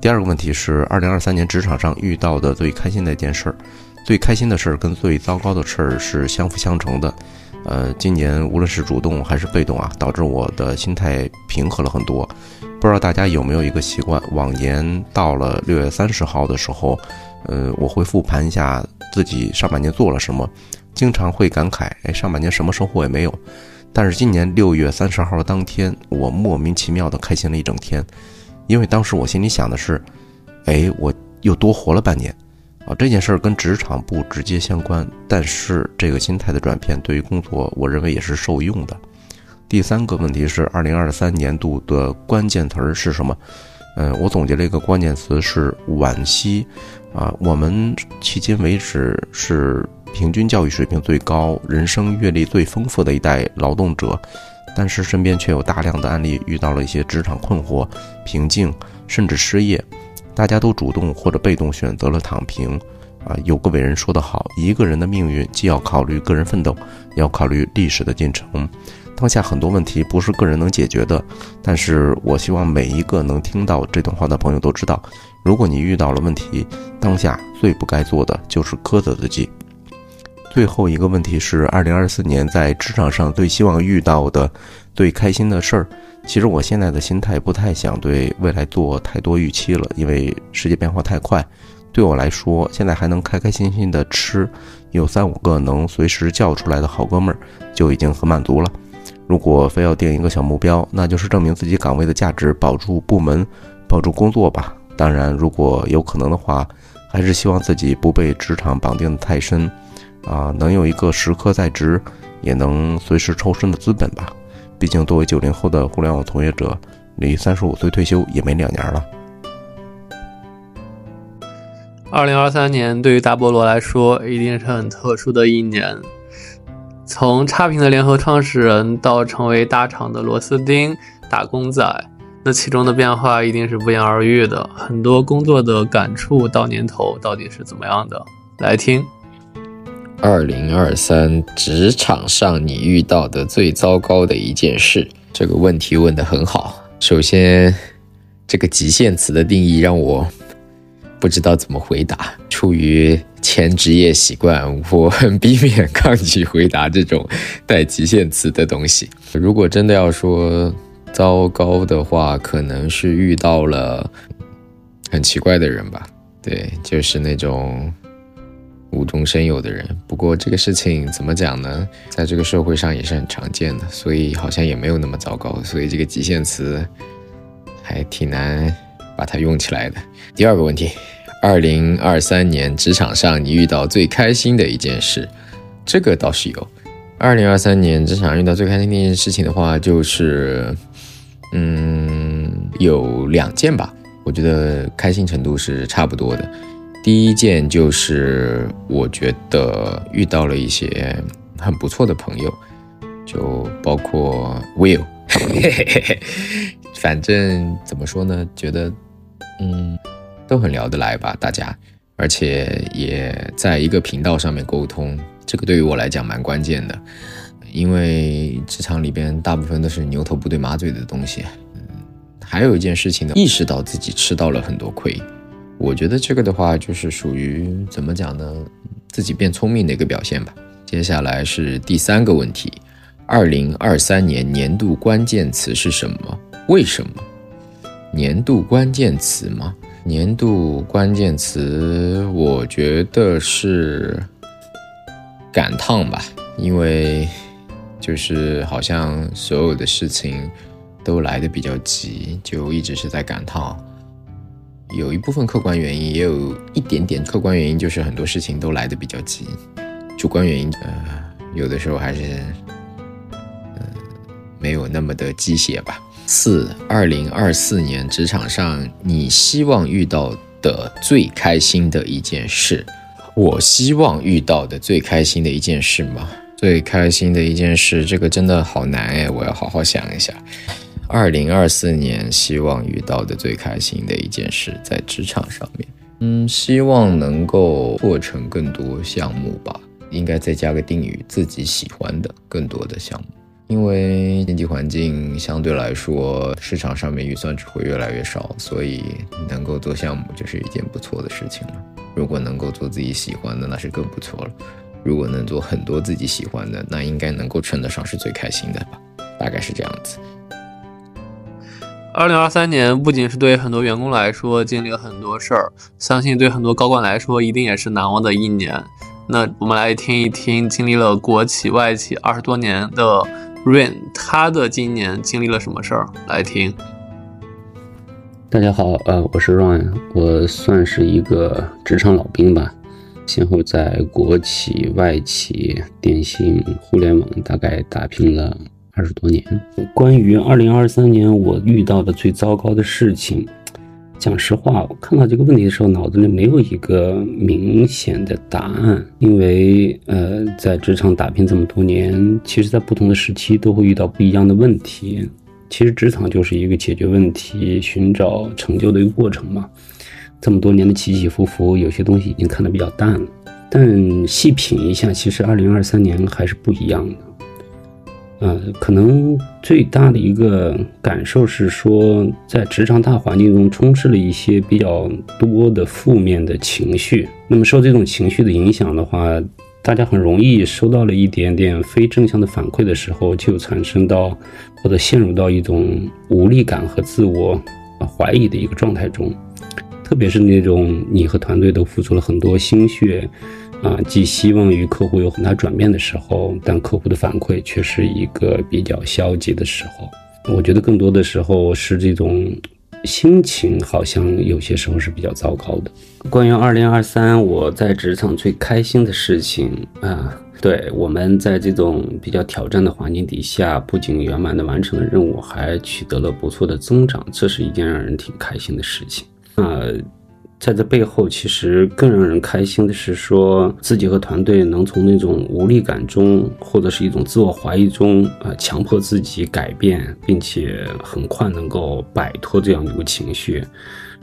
第二个问题是，二零二三年职场上遇到的最开心的一件事儿，最开心的事儿跟最糟糕的事儿是相辅相成的。呃，今年无论是主动还是被动啊，导致我的心态平和了很多。不知道大家有没有一个习惯，往年到了六月三十号的时候，呃，我会复盘一下自己上半年做了什么，经常会感慨，哎，上半年什么收获也没有。但是今年六月三十号当天，我莫名其妙的开心了一整天。因为当时我心里想的是，哎，我又多活了半年，啊，这件事儿跟职场不直接相关，但是这个心态的转变对于工作，我认为也是受用的。第三个问题是，二零二三年度的关键词儿是什么？嗯，我总结了一个关键词是惋惜，啊，我们迄今为止是平均教育水平最高、人生阅历最丰富的一代劳动者。但是身边却有大量的案例遇到了一些职场困惑、瓶颈，甚至失业，大家都主动或者被动选择了躺平。啊，有个伟人说得好，一个人的命运既要考虑个人奋斗，也要考虑历史的进程。当下很多问题不是个人能解决的，但是我希望每一个能听到这段话的朋友都知道，如果你遇到了问题，当下最不该做的就是苛责自己。最后一个问题是，二零二四年在职场上最希望遇到的、最开心的事儿。其实我现在的心态不太想对未来做太多预期了，因为世界变化太快。对我来说，现在还能开开心心的吃，有三五个能随时叫出来的好哥们儿，就已经很满足了。如果非要定一个小目标，那就是证明自己岗位的价值，保住部门，保住工作吧。当然，如果有可能的话，还是希望自己不被职场绑定的太深。啊，能有一个时刻在职，也能随时抽身的资本吧。毕竟作为九零后的互联网从业者，离三十五岁退休也没两年了。二零二三年对于大菠萝来说，一定是很特殊的一年。从差评的联合创始人到成为大厂的螺丝钉、打工仔，那其中的变化一定是不言而喻的。很多工作的感触到年头到底是怎么样的？来听。二零二三职场上你遇到的最糟糕的一件事，这个问题问得很好。首先，这个极限词的定义让我不知道怎么回答。出于前职业习惯，我很避免抗拒回答这种带极限词的东西。如果真的要说糟糕的话，可能是遇到了很奇怪的人吧。对，就是那种。无中生有的人，不过这个事情怎么讲呢？在这个社会上也是很常见的，所以好像也没有那么糟糕。所以这个极限词还挺难把它用起来的。第二个问题，二零二三年职场上你遇到最开心的一件事，这个倒是有。二零二三年职场上遇到最开心的一件事情的话，就是，嗯，有两件吧。我觉得开心程度是差不多的。第一件就是我觉得遇到了一些很不错的朋友，就包括 Will，反正怎么说呢，觉得嗯都很聊得来吧，大家，而且也在一个频道上面沟通，这个对于我来讲蛮关键的，因为职场里边大部分都是牛头不对马嘴的东西。还有一件事情呢，意识到自己吃到了很多亏，我觉得这个的话就是属于怎么讲呢，自己变聪明的一个表现吧。接下来是第三个问题，二零二三年年度关键词是什么？为什么？年度关键词吗？年度关键词，我觉得是感叹吧，因为就是好像所有的事情。都来的比较急，就一直是在感叹。有一部分客观原因，也有一点点客观原因，就是很多事情都来的比较急。主观原因，呃，有的时候还是，呃，没有那么的鸡血吧。四，二零二四年职场上你希望遇到的最开心的一件事，我希望遇到的最开心的一件事吗？最开心的一件事，这个真的好难哎，我要好好想一下。二零二四年希望遇到的最开心的一件事，在职场上面，嗯，希望能够做成更多项目吧。应该再加个定语，自己喜欢的更多的项目。因为经济环境相对来说，市场上面预算只会越来越少，所以能够做项目就是一件不错的事情了。如果能够做自己喜欢的，那是更不错了。如果能做很多自己喜欢的，那应该能够称得上是最开心的吧。大概是这样子。二零二三年不仅是对很多员工来说经历了很多事儿，相信对很多高管来说一定也是难忘的一年。那我们来听一听经历了国企外企二十多年的 Rain，他的今年经历了什么事儿？来听。大家好，呃，我是 Rain，我算是一个职场老兵吧，先后在国企、外企、电信、互联网大概打拼了。二十多年，关于二零二三年我遇到的最糟糕的事情，讲实话，我看到这个问题的时候，脑子里没有一个明显的答案。因为呃，在职场打拼这么多年，其实，在不同的时期都会遇到不一样的问题。其实，职场就是一个解决问题、寻找成就的一个过程嘛。这么多年的起起伏伏，有些东西已经看得比较淡了。但细品一下，其实二零二三年还是不一样的。呃，可能最大的一个感受是说，在职场大环境中充斥了一些比较多的负面的情绪。那么受这种情绪的影响的话，大家很容易收到了一点点非正向的反馈的时候，就产生到或者陷入到一种无力感和自我怀疑的一个状态中。特别是那种你和团队都付出了很多心血。啊，寄希望于客户有很大转变的时候，但客户的反馈却是一个比较消极的时候。我觉得更多的时候是这种心情，好像有些时候是比较糟糕的。关于二零二三，我在职场最开心的事情啊，对我们在这种比较挑战的环境底下，不仅圆满的完成了任务，还取得了不错的增长，这是一件让人挺开心的事情。啊。在这背后，其实更让人开心的是，说自己和团队能从那种无力感中，或者是一种自我怀疑中，呃，强迫自己改变，并且很快能够摆脱这样的一个情绪，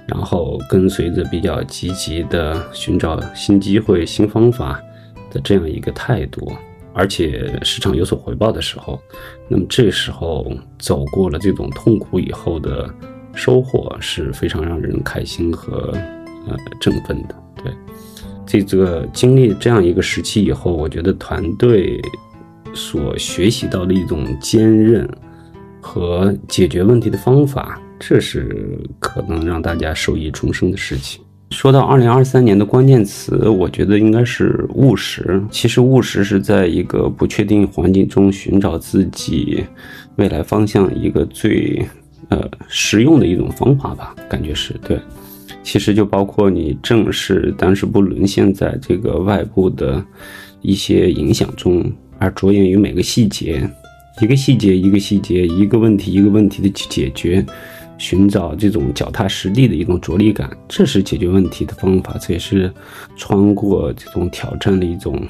然后跟随着比较积极的寻找新机会、新方法的这样一个态度，而且市场有所回报的时候，那么这时候走过了这种痛苦以后的收获是非常让人开心和。呃，振奋的，对，这个经历这样一个时期以后，我觉得团队所学习到的一种坚韧和解决问题的方法，这是可能让大家受益终生的事情。说到二零二三年的关键词，我觉得应该是务实。其实务实是在一个不确定环境中寻找自己未来方向一个最呃实用的一种方法吧，感觉是对。其实就包括你正视，但是不沦陷在这个外部的一些影响中，而着眼于每个细节，一个细节一个细节，一个问题一个问题的去解决，寻找这种脚踏实地的一种着力感，这是解决问题的方法，这也是穿过这种挑战的一种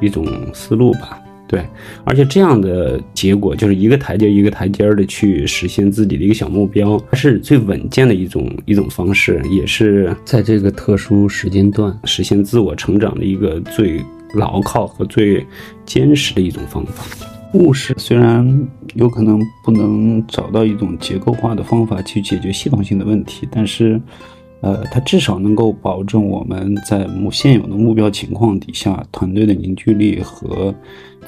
一种思路吧。对，而且这样的结果就是一个台阶一个台阶的去实现自己的一个小目标，它是最稳健的一种一种方式，也是在这个特殊时间段实现自我成长的一个最牢靠和最坚实的一种方法。务实虽然有可能不能找到一种结构化的方法去解决系统性的问题，但是，呃，它至少能够保证我们在目现有的目标情况底下，团队的凝聚力和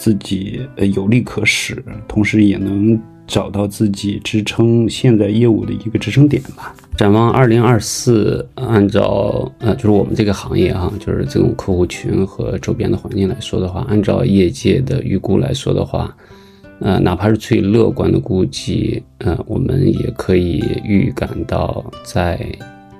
自己呃有利可使，同时也能找到自己支撑现在业务的一个支撑点吧。展望二零二四，按照呃，就是我们这个行业哈，就是这种客户群和周边的环境来说的话，按照业界的预估来说的话，呃，哪怕是最乐观的估计，呃，我们也可以预感到在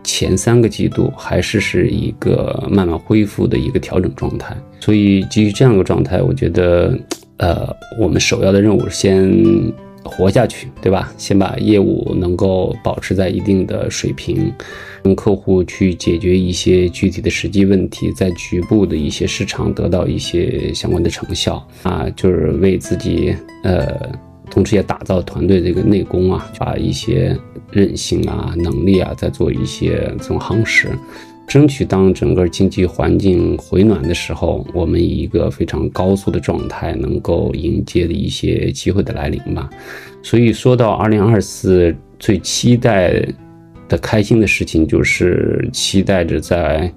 前三个季度还是是一个慢慢恢复的一个调整状态。所以基于这样一个状态，我觉得，呃，我们首要的任务是先。活下去，对吧？先把业务能够保持在一定的水平，跟客户去解决一些具体的实际问题，在局部的一些市场得到一些相关的成效啊，就是为自己呃，同时也打造团队这个内功啊，把一些韧性啊、能力啊，在做一些这种夯实。争取当整个经济环境回暖的时候，我们以一个非常高速的状态，能够迎接的一些机会的来临吧。所以说到二零二四，最期待的开心的事情，就是期待着在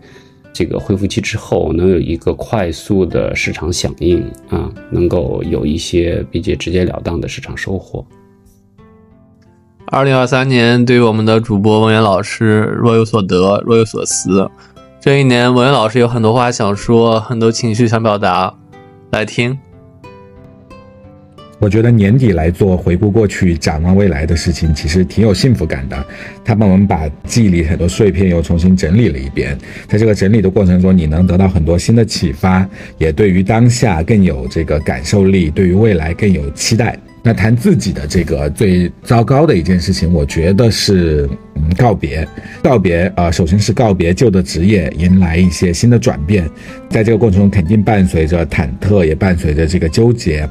这个恢复期之后，能有一个快速的市场响应啊，能够有一些比较直截了当的市场收获。二零二三年对于我们的主播文渊老师若有所得，若有所思。这一年，文渊老师有很多话想说，很多情绪想表达，来听。我觉得年底来做回顾过去、展望未来的事情，其实挺有幸福感的。他帮我们把记忆里很多碎片又重新整理了一遍，在这个整理的过程中，你能得到很多新的启发，也对于当下更有这个感受力，对于未来更有期待。那谈自己的这个最糟糕的一件事情，我觉得是嗯告别，告别啊，首先是告别旧的职业，迎来一些新的转变，在这个过程中肯定伴随着忐忑，也伴随着这个纠结。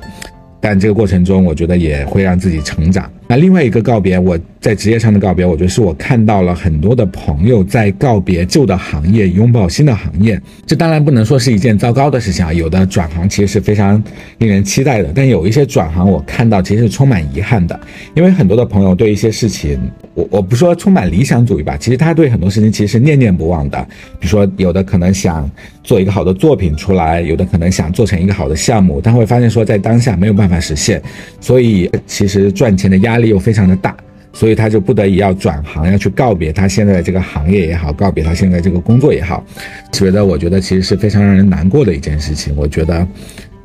但这个过程中，我觉得也会让自己成长。那另外一个告别，我在职业上的告别，我觉得是我看到了很多的朋友在告别旧的行业，拥抱新的行业。这当然不能说是一件糟糕的事情啊，有的转行其实是非常令人期待的。但有一些转行，我看到其实是充满遗憾的，因为很多的朋友对一些事情，我我不说充满理想主义吧，其实他对很多事情其实是念念不忘的。比如说，有的可能想做一个好的作品出来，有的可能想做成一个好的项目，但会发现说在当下没有办法实现，所以其实赚钱的压力力又非常的大，所以他就不得已要转行，要去告别他现在的这个行业也好，告别他现在这个工作也好，觉得我觉得其实是非常让人难过的一件事情。我觉得，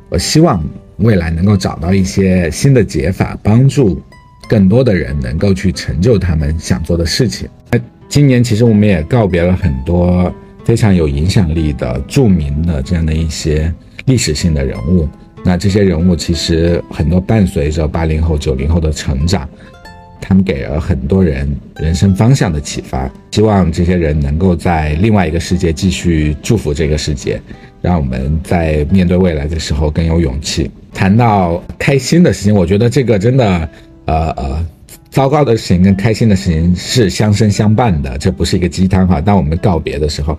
我希望未来能够找到一些新的解法，帮助更多的人能够去成就他们想做的事情。那今年其实我们也告别了很多非常有影响力的著名的这样的一些历史性的人物。那这些人物其实很多伴随着八零后、九零后的成长，他们给了很多人人生方向的启发。希望这些人能够在另外一个世界继续祝福这个世界，让我们在面对未来的时候更有勇气。谈到开心的事情，我觉得这个真的，呃呃，糟糕的事情跟开心的事情是相生相伴的，这不是一个鸡汤哈。当我们告别的时候。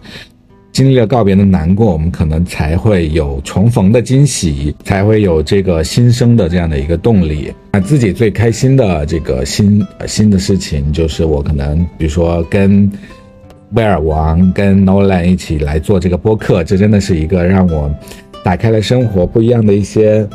经历了告别的难过，我们可能才会有重逢的惊喜，才会有这个新生的这样的一个动力。那自己最开心的这个新新的事情，就是我可能比如说跟威尔王、跟 Nolan 一起来做这个播客，这真的是一个让我打开了生活不一样的一些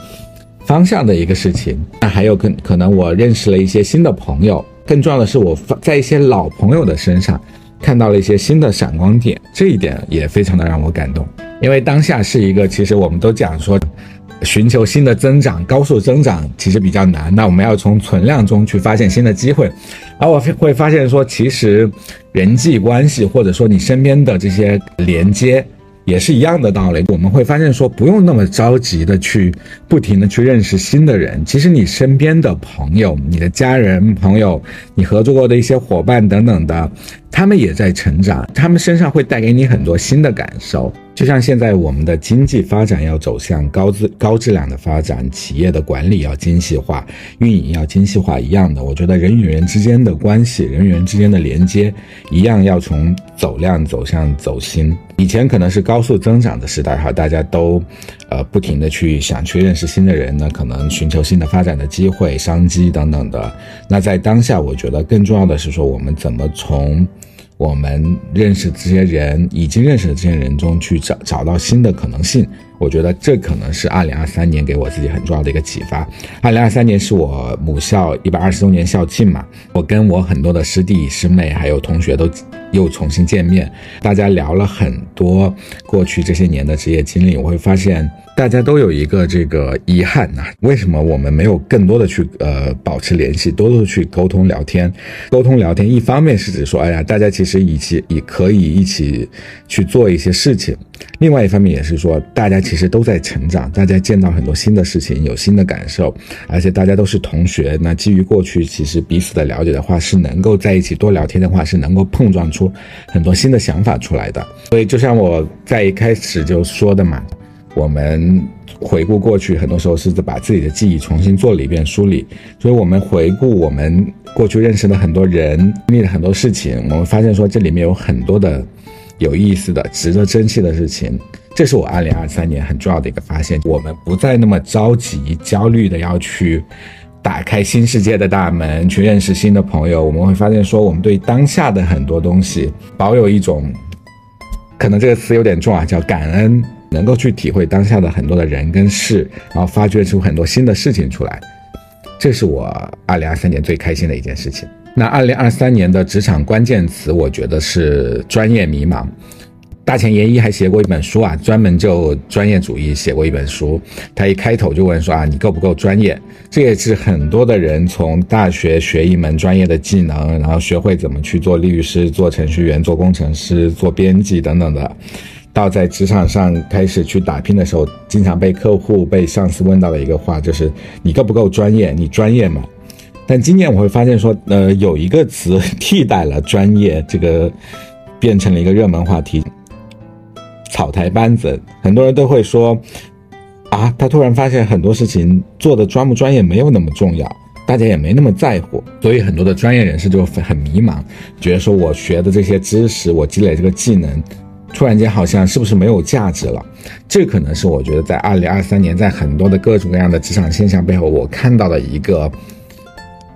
方向的一个事情。那还有可可能我认识了一些新的朋友，更重要的是我在一些老朋友的身上。看到了一些新的闪光点，这一点也非常的让我感动。因为当下是一个，其实我们都讲说，寻求新的增长、高速增长其实比较难。那我们要从存量中去发现新的机会，而我会发现说，其实人际关系或者说你身边的这些连接，也是一样的道理。我们会发现说，不用那么着急的去不停的去认识新的人。其实你身边的朋友、你的家人、朋友、你合作过的一些伙伴等等的，他们也在成长，他们身上会带给你很多新的感受。就像现在我们的经济发展要走向高质高质量的发展，企业的管理要精细化，运营要精细化一样的，我觉得人与人之间的关系，人与人之间的连接，一样要从走量走向走心。以前可能是高速增长的时代，哈，大家都，呃，不停的去想去认识新的人呢，可能寻求新的发展的机会、商机等等的。那在当下，我觉得更重要的是说，我们怎么从。我们认识这些人，已经认识的这些人中去找找到新的可能性，我觉得这可能是二零二三年给我自己很重要的一个启发。二零二三年是我母校一百二十周年校庆嘛，我跟我很多的师弟师妹还有同学都又重新见面，大家聊了很多过去这些年的职业经历，我会发现。大家都有一个这个遗憾呐，为什么我们没有更多的去呃保持联系，多多去沟通聊天？沟通聊天，一方面是指说，哎呀，大家其实一起也可以一起去做一些事情；另外一方面也是说，大家其实都在成长，大家见到很多新的事情，有新的感受，而且大家都是同学，那基于过去其实彼此的了解的话，是能够在一起多聊天的话，是能够碰撞出很多新的想法出来的。所以就像我在一开始就说的嘛。我们回顾过去，很多时候是在把自己的记忆重新做了一遍梳理。所以，我们回顾我们过去认识的很多人，经历了很多事情，我们发现说这里面有很多的有意思的、值得珍惜的事情。这是我二零二三年很重要的一个发现。我们不再那么着急、焦虑的要去打开新世界的大门，去认识新的朋友。我们会发现说，我们对当下的很多东西保有一种，可能这个词有点重啊，叫感恩。能够去体会当下的很多的人跟事，然后发掘出很多新的事情出来，这是我二零二三年最开心的一件事情。那二零二三年的职场关键词，我觉得是专业迷茫。大前研一还写过一本书啊，专门就专业主义写过一本书。他一开头就问说啊，你够不够专业？这也是很多的人从大学学一门专业的技能，然后学会怎么去做律师、做程序员、做工程师、做编辑等等的。到在职场上开始去打拼的时候，经常被客户、被上司问到的一个话就是：你够不够专业？你专业吗？但今年我会发现说，呃，有一个词 替代了专业，这个变成了一个热门话题——草台班子。很多人都会说，啊，他突然发现很多事情做的专不专业没有那么重要，大家也没那么在乎，所以很多的专业人士就很迷茫，觉得说我学的这些知识，我积累这个技能。突然间，好像是不是没有价值了？这可能是我觉得在二零二三年，在很多的各种各样的职场现象背后，我看到的一个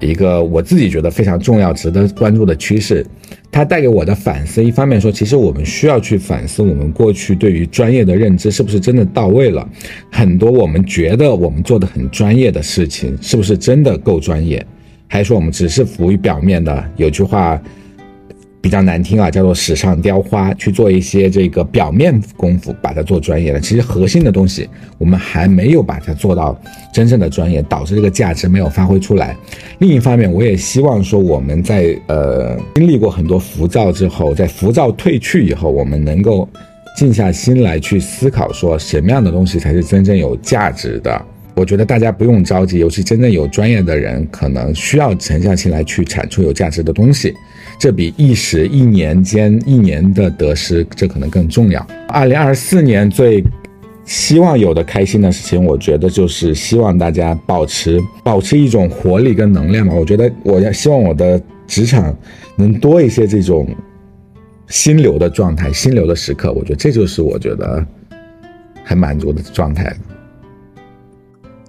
一个我自己觉得非常重要、值得关注的趋势。它带给我的反思，一方面说，其实我们需要去反思我们过去对于专业的认知是不是真的到位了。很多我们觉得我们做的很专业的事情，是不是真的够专业？还是说我们只是浮于表面的？有句话。比较难听啊，叫做史上雕花，去做一些这个表面功夫，把它做专业了。其实核心的东西，我们还没有把它做到真正的专业，导致这个价值没有发挥出来。另一方面，我也希望说，我们在呃经历过很多浮躁之后，在浮躁褪去以后，我们能够静下心来去思考，说什么样的东西才是真正有价值的。我觉得大家不用着急，尤其真正有专业的人，可能需要沉下心来去产出有价值的东西。这比一时一年间一年的得失，这可能更重要。二零二四年最希望有的开心的事情，我觉得就是希望大家保持保持一种活力跟能量嘛。我觉得我要希望我的职场能多一些这种心流的状态、心流的时刻。我觉得这就是我觉得很满足的状态。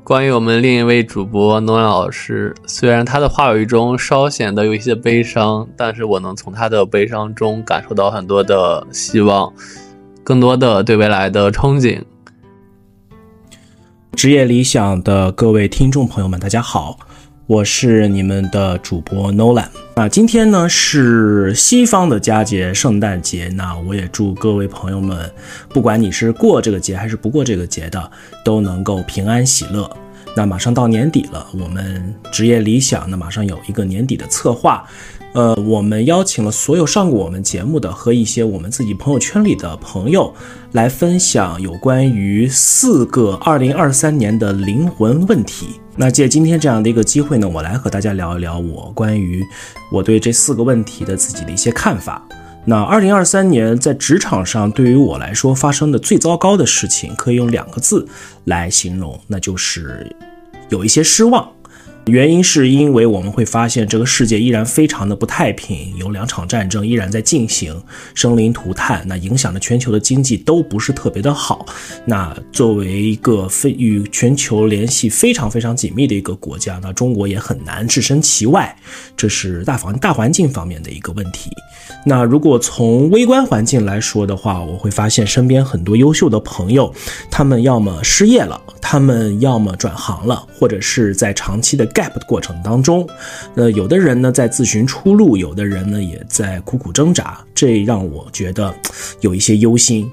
关于我们另一位主播诺亚老师，虽然他的话语中稍显得有一些悲伤，但是我能从他的悲伤中感受到很多的希望，更多的对未来的憧憬。职业理想的各位听众朋友们，大家好，我是你们的主播 Nolan。那今天呢是西方的佳节圣诞节，那我也祝各位朋友们，不管你是过这个节还是不过这个节的，都能够平安喜乐。那马上到年底了，我们职业理想呢马上有一个年底的策划，呃，我们邀请了所有上过我们节目的和一些我们自己朋友圈里的朋友，来分享有关于四个2023年的灵魂问题。那借今天这样的一个机会呢，我来和大家聊一聊我关于我对这四个问题的自己的一些看法。那二零二三年在职场上对于我来说发生的最糟糕的事情，可以用两个字来形容，那就是有一些失望。原因是因为我们会发现这个世界依然非常的不太平，有两场战争依然在进行，生灵涂炭，那影响的全球的经济都不是特别的好。那作为一个非与全球联系非常非常紧密的一个国家，那中国也很难置身其外，这是大环大环境方面的一个问题。那如果从微观环境来说的话，我会发现身边很多优秀的朋友，他们要么失业了，他们要么转行了，或者是在长期的 gap 的过程当中，那有的人呢在自寻出路，有的人呢也在苦苦挣扎，这让我觉得有一些忧心。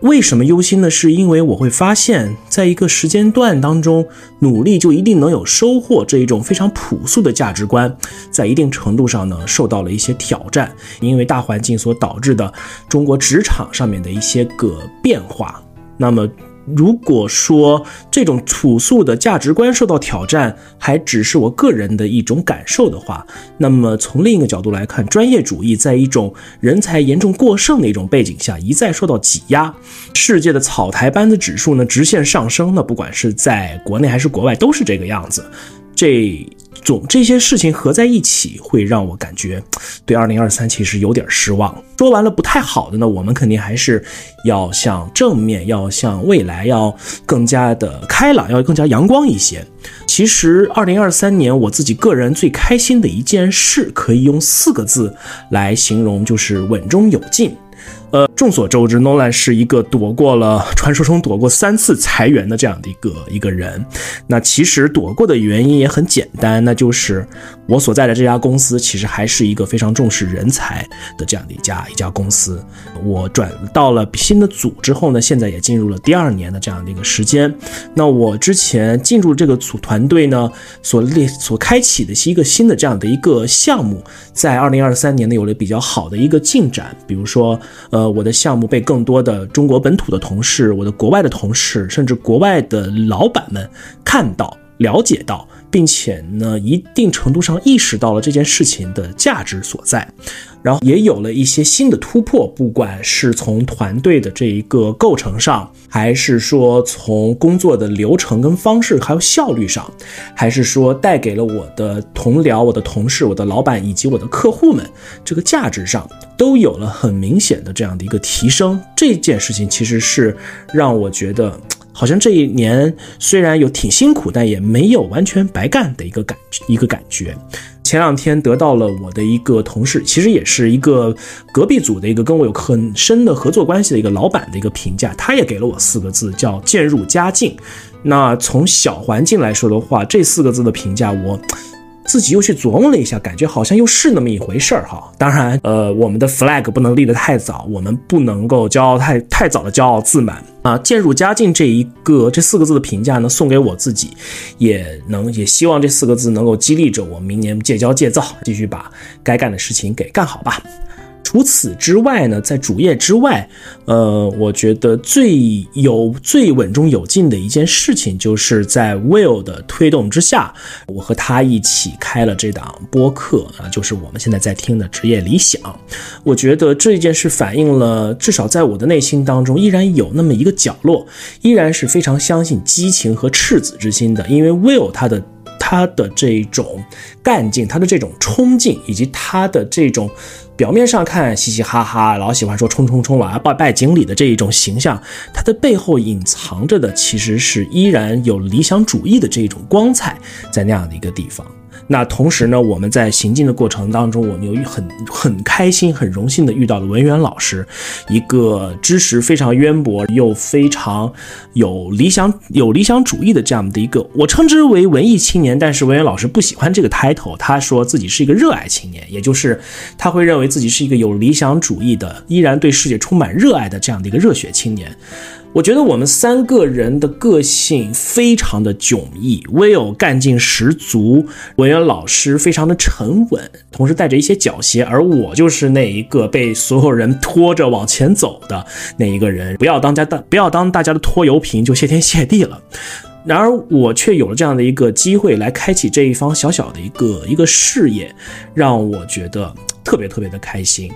为什么忧心呢？是因为我会发现，在一个时间段当中，努力就一定能有收获这一种非常朴素的价值观，在一定程度上呢受到了一些挑战，因为大环境所导致的中国职场上面的一些个变化。那么。如果说这种朴素的价值观受到挑战，还只是我个人的一种感受的话，那么从另一个角度来看，专业主义在一种人才严重过剩的一种背景下，一再受到挤压，世界的草台班子指数呢直线上升，那不管是在国内还是国外都是这个样子，这。总这些事情合在一起，会让我感觉对二零二三其实有点失望。说完了不太好的呢，我们肯定还是要向正面，要向未来，要更加的开朗，要更加阳光一些。其实二零二三年我自己个人最开心的一件事，可以用四个字来形容，就是稳中有进。呃，众所周知，Nolan 是一个躲过了传说中躲过三次裁员的这样的一个一个人。那其实躲过的原因也很简单，那就是我所在的这家公司其实还是一个非常重视人才的这样的一家一家公司。我转到了新的组之后呢，现在也进入了第二年的这样的一个时间。那我之前进入这个组团队呢，所列所开启的是一个新的这样的一个项目，在二零二三年呢有了比较好的一个进展，比如说呃。我的项目被更多的中国本土的同事、我的国外的同事，甚至国外的老板们看到、了解到，并且呢，一定程度上意识到了这件事情的价值所在。然后也有了一些新的突破，不管是从团队的这一个构成上，还是说从工作的流程跟方式，还有效率上，还是说带给了我的同僚、我的同事、我的老板以及我的客户们这个价值上，都有了很明显的这样的一个提升。这件事情其实是让我觉得，好像这一年虽然有挺辛苦，但也没有完全白干的一个感一个感觉。前两天得到了我的一个同事，其实也是一个隔壁组的一个跟我有很深的合作关系的一个老板的一个评价，他也给了我四个字，叫渐入佳境。那从小环境来说的话，这四个字的评价我。自己又去琢磨了一下，感觉好像又是那么一回事儿哈。当然，呃，我们的 flag 不能立得太早，我们不能够骄傲太太早的骄傲自满啊。渐入佳境这一个这四个字的评价呢，送给我自己，也能也希望这四个字能够激励着我明年戒骄戒躁，继续把该干的事情给干好吧。除此之外呢，在主业之外，呃，我觉得最有最稳中有进的一件事情，就是在 Will 的推动之下，我和他一起开了这档播客啊，就是我们现在在听的职业理想。我觉得这件事反映了，至少在我的内心当中，依然有那么一个角落，依然是非常相信激情和赤子之心的，因为 Will 他的。他的这种干劲，他的这种冲劲，以及他的这种表面上看嘻嘻哈哈，老喜欢说冲冲冲，啊拜拜经理的这一种形象，他的背后隐藏着的其实是依然有理想主义的这种光彩，在那样的一个地方。那同时呢，我们在行进的过程当中，我们由于很很开心、很荣幸的遇到了文渊老师，一个知识非常渊博又非常有理想、有理想主义的这样的一个，我称之为文艺青年。但是文渊老师不喜欢这个 title，他说自己是一个热爱青年，也就是他会认为自己是一个有理想主义的，依然对世界充满热爱的这样的一个热血青年。我觉得我们三个人的个性非常的迥异，Will 干劲十足，文渊老师非常的沉稳，同时带着一些狡黠，而我就是那一个被所有人拖着往前走的那一个人，不要当家大，不要当大家的拖油瓶就谢天谢地了。然而我却有了这样的一个机会来开启这一方小小的一个一个事业，让我觉得特别特别的开心。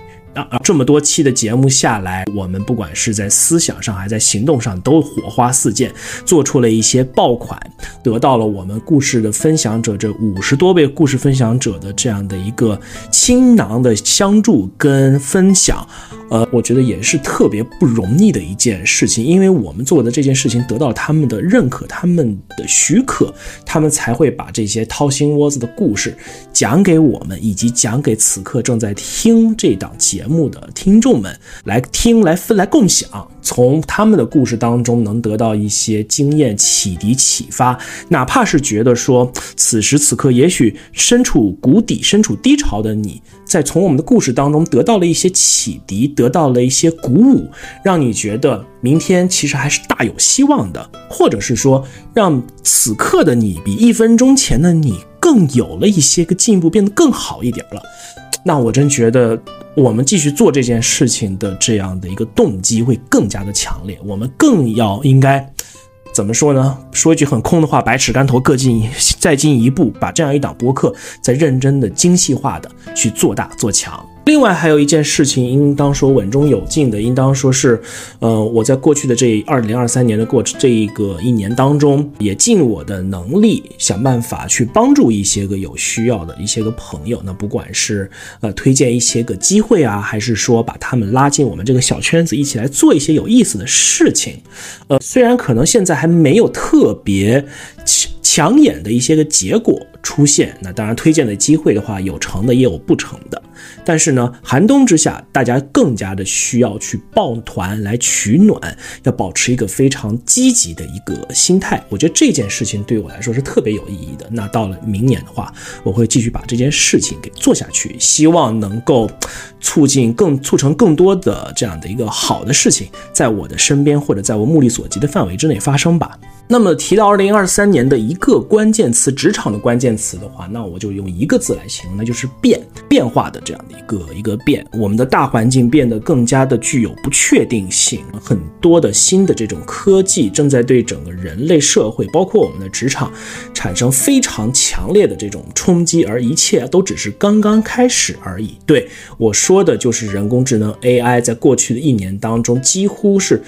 啊，这么多期的节目下来，我们不管是在思想上还在行动上，都火花四溅，做出了一些爆款，得到了我们故事的分享者这五十多位故事分享者的这样的一个倾囊的相助跟分享。呃，我觉得也是特别不容易的一件事情，因为我们做的这件事情得到他们的认可，他们的许可，他们才会把这些掏心窝子的故事讲给我们，以及讲给此刻正在听这档节目的听众们来听、来分、来共享。从他们的故事当中能得到一些经验、启迪、启发，哪怕是觉得说此时此刻也许身处谷底、身处低潮的你，在从我们的故事当中得到了一些启迪，得到了一些鼓舞，让你觉得明天其实还是大有希望的，或者是说让此刻的你比一分钟前的你更有了一些个进步，变得更好一点了，那我真觉得。我们继续做这件事情的这样的一个动机会更加的强烈，我们更要应该怎么说呢？说一句很空的话，百尺竿头各进再进一步，把这样一档播客再认真的精细化的去做大做强。另外还有一件事情，应当说稳中有进的，应当说是，呃，我在过去的这二零二三年的过这一个一年当中，也尽我的能力想办法去帮助一些个有需要的一些个朋友。那不管是呃推荐一些个机会啊，还是说把他们拉进我们这个小圈子，一起来做一些有意思的事情。呃，虽然可能现在还没有特别。抢眼的一些个结果出现，那当然推荐的机会的话，有成的也有不成的。但是呢，寒冬之下，大家更加的需要去抱团来取暖，要保持一个非常积极的一个心态。我觉得这件事情对我来说是特别有意义的。那到了明年的话，我会继续把这件事情给做下去，希望能够促进更促成更多的这样的一个好的事情，在我的身边或者在我目力所及的范围之内发生吧。那么提到二零二三年的一个关键词，职场的关键词的话，那我就用一个字来形容，那就是变，变化的这样的一个一个变。我们的大环境变得更加的具有不确定性，很多的新的这种科技正在对整个人类社会，包括我们的职场，产生非常强烈的这种冲击，而一切都只是刚刚开始而已。对我说的就是人工智能 AI，在过去的一年当中，几乎是。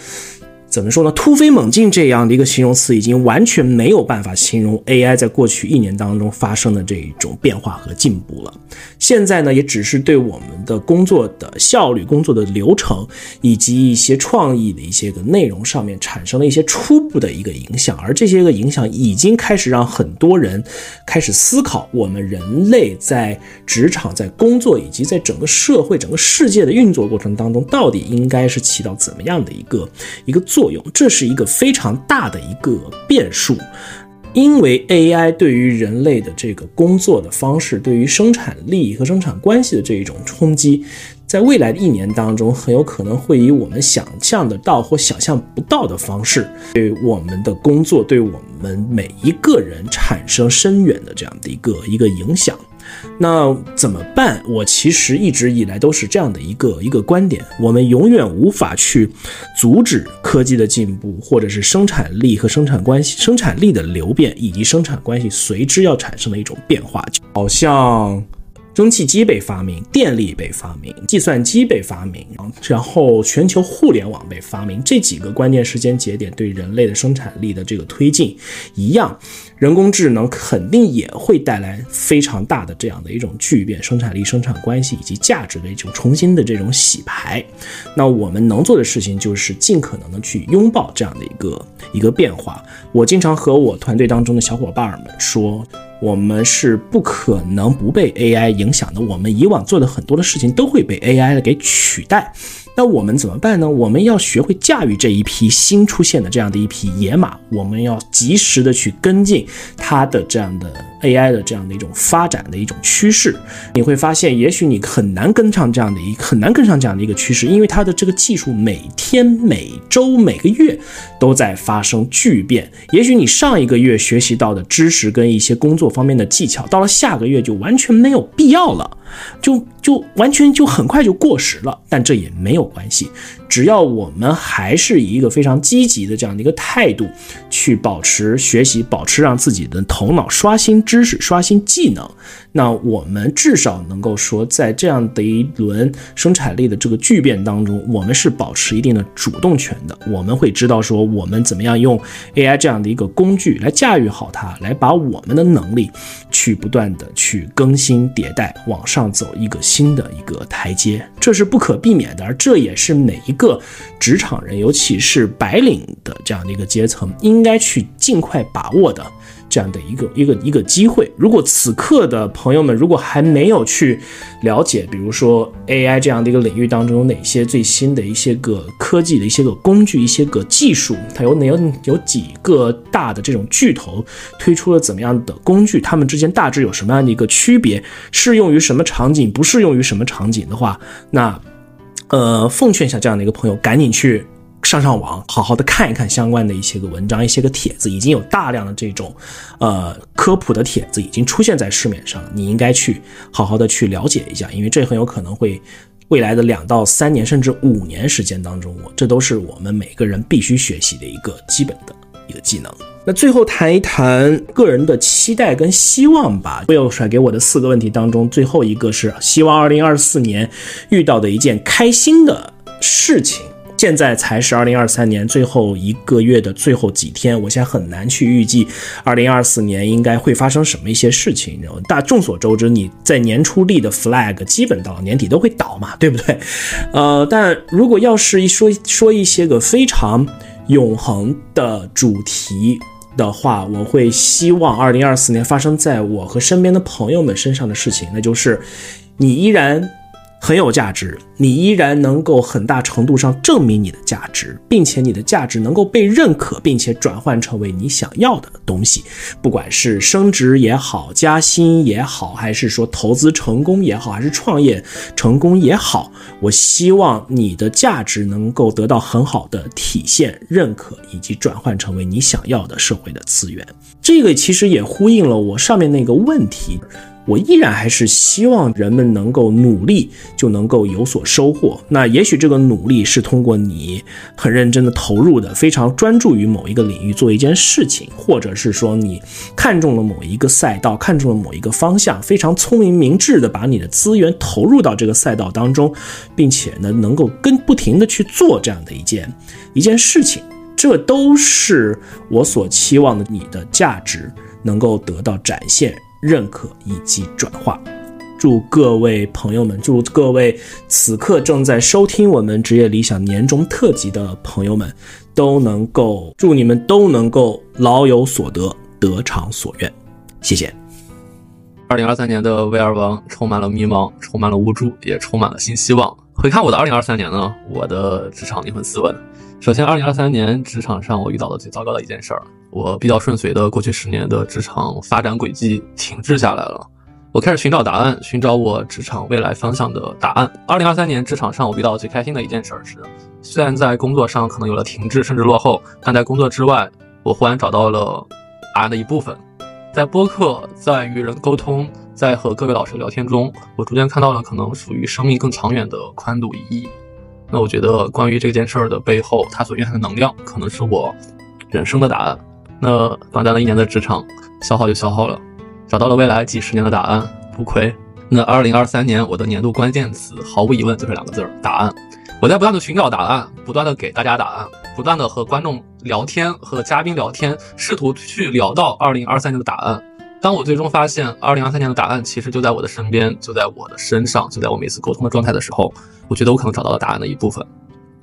怎么说呢？突飞猛进这样的一个形容词，已经完全没有办法形容 AI 在过去一年当中发生的这一种变化和进步了。现在呢，也只是对我们的工作的效率、工作的流程以及一些创意的一些个内容上面产生了一些初步的一个影响，而这些个影响已经开始让很多人开始思考，我们人类在职场、在工作以及在整个社会、整个世界的运作过程当中，到底应该是起到怎么样的一个一个作。作用，这是一个非常大的一个变数，因为 AI 对于人类的这个工作的方式，对于生产力和生产关系的这一种冲击，在未来的一年当中，很有可能会以我们想象得到或想象不到的方式，对我们的工作，对我们每一个人产生深远的这样的一个一个影响。那怎么办？我其实一直以来都是这样的一个一个观点：我们永远无法去阻止科技的进步，或者是生产力和生产关系、生产力的流变，以及生产关系随之要产生的一种变化，好像。蒸汽机被发明，电力被发明，计算机被发明，然后全球互联网被发明，这几个关键时间节点对人类的生产力的这个推进一样，人工智能肯定也会带来非常大的这样的一种巨变，生产力、生产关系以及价值的一种重新的这种洗牌。那我们能做的事情就是尽可能的去拥抱这样的一个一个变化。我经常和我团队当中的小伙伴们说。我们是不可能不被 AI 影响的。我们以往做的很多的事情都会被 AI 给取代。那我们怎么办呢？我们要学会驾驭这一匹新出现的这样的一匹野马，我们要及时的去跟进它的这样的 AI 的这样的一种发展的一种趋势。你会发现，也许你很难跟上这样的一很难跟上这样的一个趋势，因为它的这个技术每天、每周、每个月都在发生巨变。也许你上一个月学习到的知识跟一些工作方面的技巧，到了下个月就完全没有必要了。就就完全就很快就过时了，但这也没有有关系，只要我们还是以一个非常积极的这样的一个态度去保持学习，保持让自己的头脑刷新知识、刷新技能，那我们至少能够说，在这样的一轮生产力的这个巨变当中，我们是保持一定的主动权的。我们会知道说，我们怎么样用 AI 这样的一个工具来驾驭好它，来把我们的能力去不断的去更新迭代，往上。走一个新的一个台阶，这是不可避免的，而这也是每一个职场人，尤其是白领的这样的一个阶层，应该去尽快把握的。这样的一个一个一个机会，如果此刻的朋友们如果还没有去了解，比如说 AI 这样的一个领域当中有哪些最新的一些个科技的一些个工具、一些个技术，它有哪有有几个大的这种巨头推出了怎么样的工具，它们之间大致有什么样的一个区别，适用于什么场景，不适用于什么场景的话，那呃，奉劝一下这样的一个朋友，赶紧去。上上网，好好的看一看相关的一些个文章，一些个帖子，已经有大量的这种，呃，科普的帖子已经出现在市面上。你应该去好好的去了解一下，因为这很有可能会未来的两到三年甚至五年时间当中，我这都是我们每个人必须学习的一个基本的一个技能。那最后谈一谈个人的期待跟希望吧。魏友甩给我的四个问题当中，最后一个是希望二零二四年遇到的一件开心的事情。现在才是二零二三年最后一个月的最后几天，我现在很难去预计二零二四年应该会发生什么一些事情。然后大众所周知，你在年初立的 flag，基本到了年底都会倒嘛，对不对？呃，但如果要是一说说一些个非常永恒的主题的话，我会希望二零二四年发生在我和身边的朋友们身上的事情，那就是你依然。很有价值，你依然能够很大程度上证明你的价值，并且你的价值能够被认可，并且转换成为你想要的东西，不管是升职也好，加薪也好，还是说投资成功也好，还是创业成功也好，我希望你的价值能够得到很好的体现、认可，以及转换成为你想要的社会的资源。这个其实也呼应了我上面那个问题。我依然还是希望人们能够努力就能够有所收获。那也许这个努力是通过你很认真的投入的，非常专注于某一个领域做一件事情，或者是说你看中了某一个赛道，看中了某一个方向，非常聪明明智的把你的资源投入到这个赛道当中，并且呢能够跟不停的去做这样的一件一件事情，这都是我所期望的你的价值能够得到展现。认可以及转化，祝各位朋友们，祝各位此刻正在收听我们职业理想年终特辑的朋友们，都能够祝你们都能够老有所得，得偿所愿。谢谢。二零二三年的 VR 王充满了迷茫，充满了无助，也充满了新希望。回看我的二零二三年呢，我的职场灵魂四问。首先，二零二三年职场上我遇到的最糟糕的一件事儿，我比较顺遂的过去十年的职场发展轨迹停滞下来了。我开始寻找答案，寻找我职场未来方向的答案。二零二三年职场上我遇到最开心的一件事是，虽然在工作上可能有了停滞甚至落后，但在工作之外，我忽然找到了答案的一部分。在播客，在与人沟通，在和各位老师聊天中，我逐渐看到了可能属于生命更长远的宽度意义。那我觉得，关于这件事儿的背后，它所蕴含的能量，可能是我人生的答案。那短暂的一年的职场消耗就消耗了，找到了未来几十年的答案，不亏。那二零二三年我的年度关键词，毫无疑问就是两个字儿：答案。我在不断的寻找答案，不断的给大家答案，不断的和观众聊天，和嘉宾聊天，试图去聊到二零二三年的答案。当我最终发现二零二三年的答案其实就在我的身边，就在我的身上，就在我每次沟通的状态的时候，我觉得我可能找到了答案的一部分。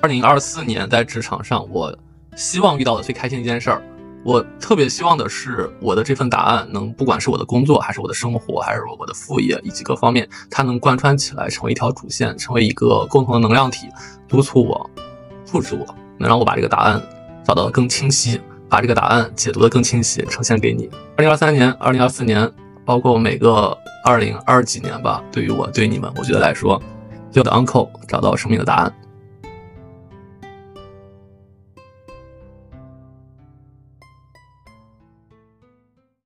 二零二四年在职场上，我希望遇到的最开心的一件事儿，我特别希望的是，我的这份答案能，不管是我的工作，还是我的生活，还是我的副业，以及各方面，它能贯穿起来，成为一条主线，成为一个共同的能量体，督促我，促使我，能让我把这个答案找到更清晰，把这个答案解读的更清晰，呈现给你。二零二三年、二零二四年，包括每个二零二几年吧，对于我，对你们，我觉得来说，有的 uncle 找到生命的答案。